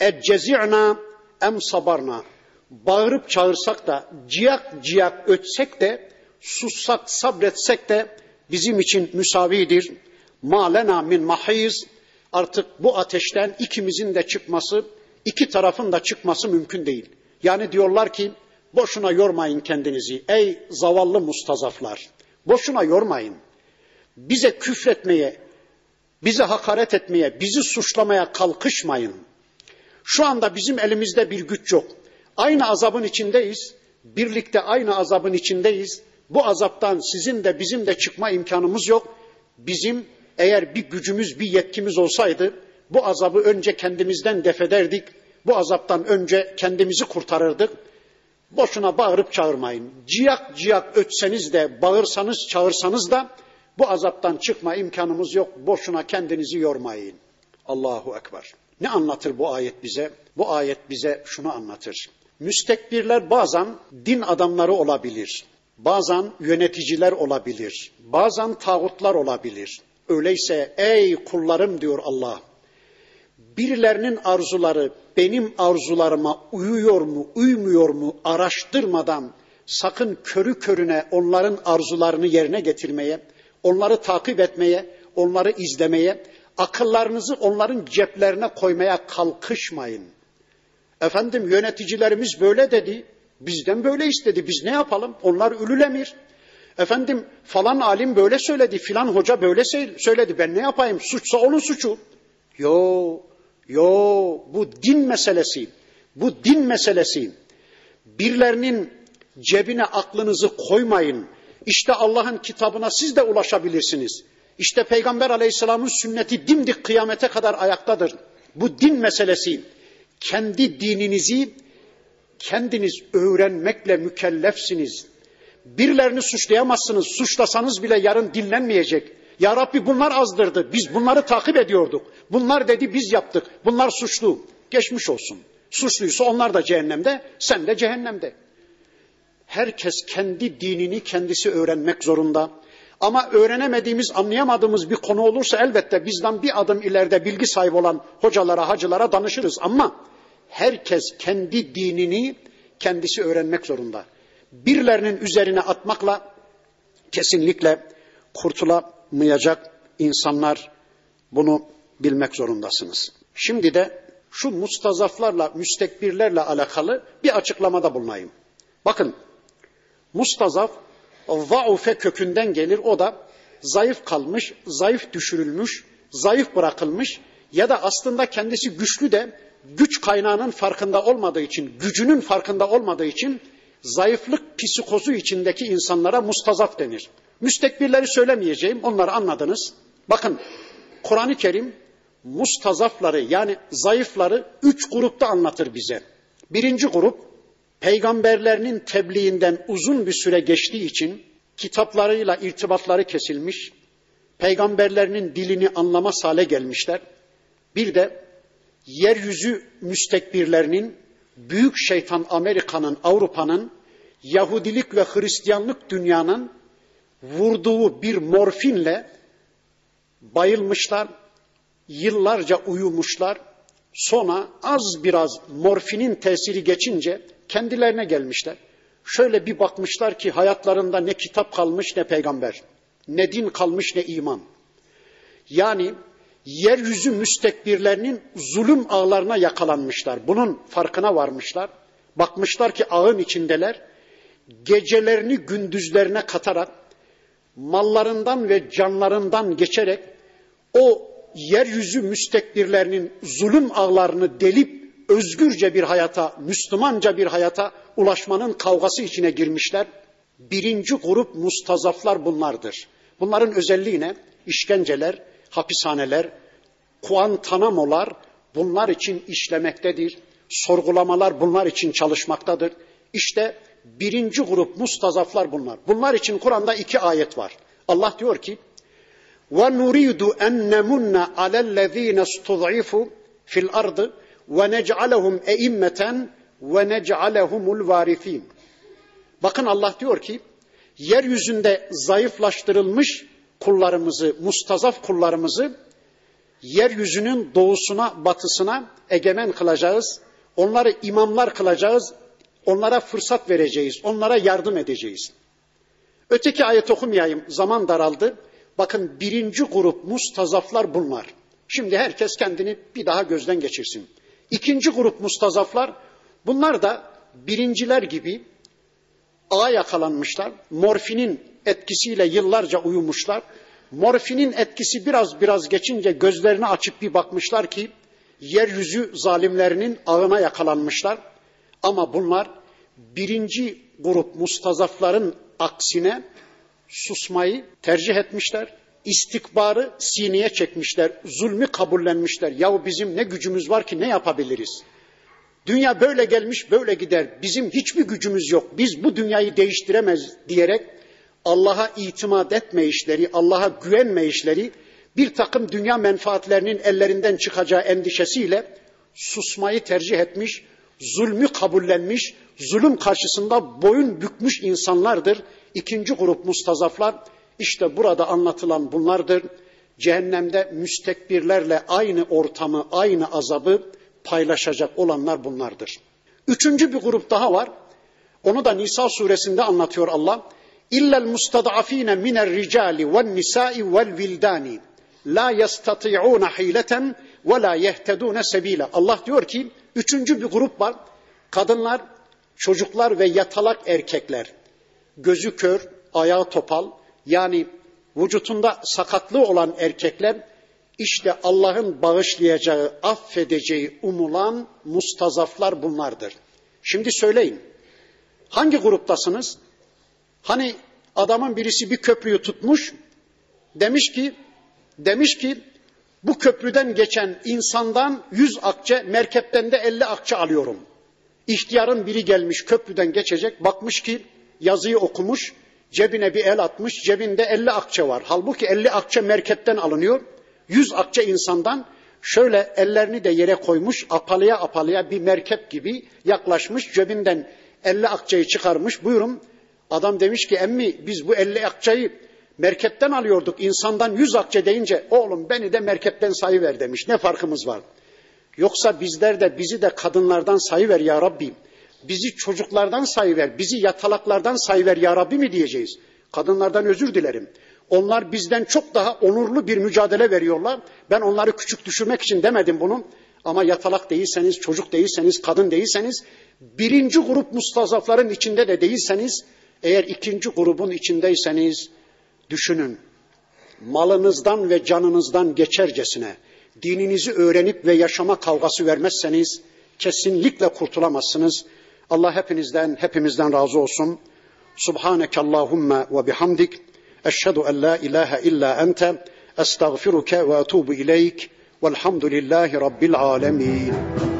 Eccezi'na em sabarna. Bağırıp çağırsak da, ciyak ciyak ötsek de, sussak, sabretsek de bizim için müsavidir. Malena min mahiz. Artık bu ateşten ikimizin de çıkması, iki tarafın da çıkması mümkün değil. Yani diyorlar ki, boşuna yormayın kendinizi ey zavallı mustazaflar. Boşuna yormayın. Bize küfretmeye, bize hakaret etmeye, bizi suçlamaya kalkışmayın. Şu anda bizim elimizde bir güç yok. Aynı azabın içindeyiz. Birlikte aynı azabın içindeyiz. Bu azaptan sizin de bizim de çıkma imkanımız yok. Bizim eğer bir gücümüz, bir yetkimiz olsaydı bu azabı önce kendimizden defederdik. Bu azaptan önce kendimizi kurtarırdık. Boşuna bağırıp çağırmayın. Ciyak ciyak ötseniz de, bağırsanız, çağırsanız da bu azaptan çıkma imkanımız yok. Boşuna kendinizi yormayın. Allahu Ekber. Ne anlatır bu ayet bize? Bu ayet bize şunu anlatır. Müstekbirler bazen din adamları olabilir. Bazen yöneticiler olabilir. Bazen tağutlar olabilir. Öyleyse ey kullarım diyor Allah. Birilerinin arzuları benim arzularıma uyuyor mu, uymuyor mu araştırmadan sakın körü körüne onların arzularını yerine getirmeye, onları takip etmeye, onları izlemeye, akıllarınızı onların ceplerine koymaya kalkışmayın. Efendim yöneticilerimiz böyle dedi, bizden böyle istedi, biz ne yapalım? Onlar ülül emir. Efendim falan alim böyle söyledi, filan hoca böyle söyledi, ben ne yapayım? Suçsa onun suçu. Yo, yo, bu din meselesi, bu din meselesi. Birilerinin cebine aklınızı koymayın. İşte Allah'ın kitabına siz de ulaşabilirsiniz. İşte Peygamber aleyhisselamın sünneti dimdik kıyamete kadar ayaktadır. Bu din meselesi. Kendi dininizi kendiniz öğrenmekle mükellefsiniz. Birilerini suçlayamazsınız. Suçlasanız bile yarın dinlenmeyecek. Ya Rabbi bunlar azdırdı. Biz bunları takip ediyorduk. Bunlar dedi biz yaptık. Bunlar suçlu. Geçmiş olsun. Suçluysa onlar da cehennemde, sen de cehennemde. Herkes kendi dinini kendisi öğrenmek zorunda. Ama öğrenemediğimiz, anlayamadığımız bir konu olursa elbette bizden bir adım ileride bilgi sahibi olan hocalara, hacılara danışırız. Ama herkes kendi dinini kendisi öğrenmek zorunda. Birilerinin üzerine atmakla kesinlikle kurtulamayacak insanlar bunu bilmek zorundasınız. Şimdi de şu mustazaflarla, müstekbirlerle alakalı bir açıklamada bulunayım. Bakın, mustazaf zaufe kökünden gelir. O da zayıf kalmış, zayıf düşürülmüş, zayıf bırakılmış ya da aslında kendisi güçlü de güç kaynağının farkında olmadığı için, gücünün farkında olmadığı için zayıflık psikozu içindeki insanlara mustazaf denir. Müstekbirleri söylemeyeceğim, onları anladınız. Bakın, Kur'an-ı Kerim mustazafları yani zayıfları üç grupta anlatır bize. Birinci grup, peygamberlerinin tebliğinden uzun bir süre geçtiği için kitaplarıyla irtibatları kesilmiş, peygamberlerinin dilini anlamaz hale gelmişler. Bir de yeryüzü müstekbirlerinin, büyük şeytan Amerika'nın, Avrupa'nın, Yahudilik ve Hristiyanlık dünyanın vurduğu bir morfinle bayılmışlar, yıllarca uyumuşlar. Sonra az biraz morfinin tesiri geçince kendilerine gelmişler. Şöyle bir bakmışlar ki hayatlarında ne kitap kalmış ne peygamber, ne din kalmış ne iman. Yani yeryüzü müstekbirlerinin zulüm ağlarına yakalanmışlar. Bunun farkına varmışlar. Bakmışlar ki ağın içindeler. Gecelerini gündüzlerine katarak mallarından ve canlarından geçerek o yeryüzü müstekbirlerinin zulüm ağlarını delip özgürce bir hayata, Müslümanca bir hayata ulaşmanın kavgası içine girmişler. Birinci grup mustazaflar bunlardır. Bunların özelliği ne? İşkenceler, hapishaneler, kuantanamolar bunlar için işlemektedir. Sorgulamalar bunlar için çalışmaktadır. İşte birinci grup mustazaflar bunlar. Bunlar için Kur'an'da iki ayet var. Allah diyor ki: "Ve nuridu en nemunna alellezine istud'ifu fil ardı ve nec'alehum eimmeten ve nec'alehumul varisin. Bakın Allah diyor ki yeryüzünde zayıflaştırılmış kullarımızı, mustazaf kullarımızı yeryüzünün doğusuna, batısına egemen kılacağız. Onları imamlar kılacağız. Onlara fırsat vereceğiz. Onlara yardım edeceğiz. Öteki ayet okumayayım. Zaman daraldı. Bakın birinci grup mustazaflar bunlar. Şimdi herkes kendini bir daha gözden geçirsin. İkinci grup mustazaflar bunlar da birinciler gibi A yakalanmışlar. Morfinin etkisiyle yıllarca uyumuşlar. Morfinin etkisi biraz biraz geçince gözlerini açıp bir bakmışlar ki yeryüzü zalimlerinin ağına yakalanmışlar. Ama bunlar birinci grup mustazafların aksine susmayı tercih etmişler. İstikbarı sineye çekmişler, zulmü kabullenmişler. Yahu bizim ne gücümüz var ki ne yapabiliriz? Dünya böyle gelmiş böyle gider. Bizim hiçbir gücümüz yok. Biz bu dünyayı değiştiremez diyerek Allah'a itimat etmeyişleri, Allah'a güvenmeyişleri, bir takım dünya menfaatlerinin ellerinden çıkacağı endişesiyle susmayı tercih etmiş, zulmü kabullenmiş, zulüm karşısında boyun bükmüş insanlardır. İkinci grup mustazaflar işte burada anlatılan bunlardır. Cehennemde müstekbirlerle aynı ortamı, aynı azabı paylaşacak olanlar bunlardır. Üçüncü bir grup daha var. Onu da Nisa suresinde anlatıyor Allah. Ricali vel nisai vel vildani la yastati'un hileten ve la yehtedun sebila. Allah diyor ki üçüncü bir grup var. Kadınlar, çocuklar ve yatalak erkekler. Gözü kör, ayağı topal yani vücutunda sakatlığı olan erkekler işte Allah'ın bağışlayacağı, affedeceği umulan mustazaflar bunlardır. Şimdi söyleyin. Hangi gruptasınız? Hani adamın birisi bir köprüyü tutmuş, demiş ki demiş ki bu köprüden geçen insandan yüz akçe, merkepten de elli akçe alıyorum. İhtiyarın biri gelmiş köprüden geçecek, bakmış ki yazıyı okumuş, cebine bir el atmış, cebinde elli akçe var. Halbuki elli akçe merkepten alınıyor. Yüz akçe insandan şöyle ellerini de yere koymuş, apalıya apalıya bir merkep gibi yaklaşmış, cebinden elli akçeyi çıkarmış. Buyurun, adam demiş ki emmi biz bu elli akçeyi merkepten alıyorduk. insandan yüz akçe deyince oğlum beni de merkepten sayıver demiş. Ne farkımız var? Yoksa bizler de bizi de kadınlardan sayıver ya Rabbi. Bizi çocuklardan sayıver, bizi yatalaklardan sayıver ya Rabbi mi diyeceğiz? Kadınlardan özür dilerim. Onlar bizden çok daha onurlu bir mücadele veriyorlar. Ben onları küçük düşürmek için demedim bunu. Ama yatalak değilseniz, çocuk değilseniz, kadın değilseniz, birinci grup mustazafların içinde de değilseniz, eğer ikinci grubun içindeyseniz, düşünün. Malınızdan ve canınızdan geçercesine, dininizi öğrenip ve yaşama kavgası vermezseniz, kesinlikle kurtulamazsınız. Allah hepinizden, hepimizden razı olsun. Subhaneke Allahumma ve bihamdik. Eşhedü en la ilahe illa ente. Estağfiruke ve etubu ileyk. Velhamdülillahi Rabbil alemin.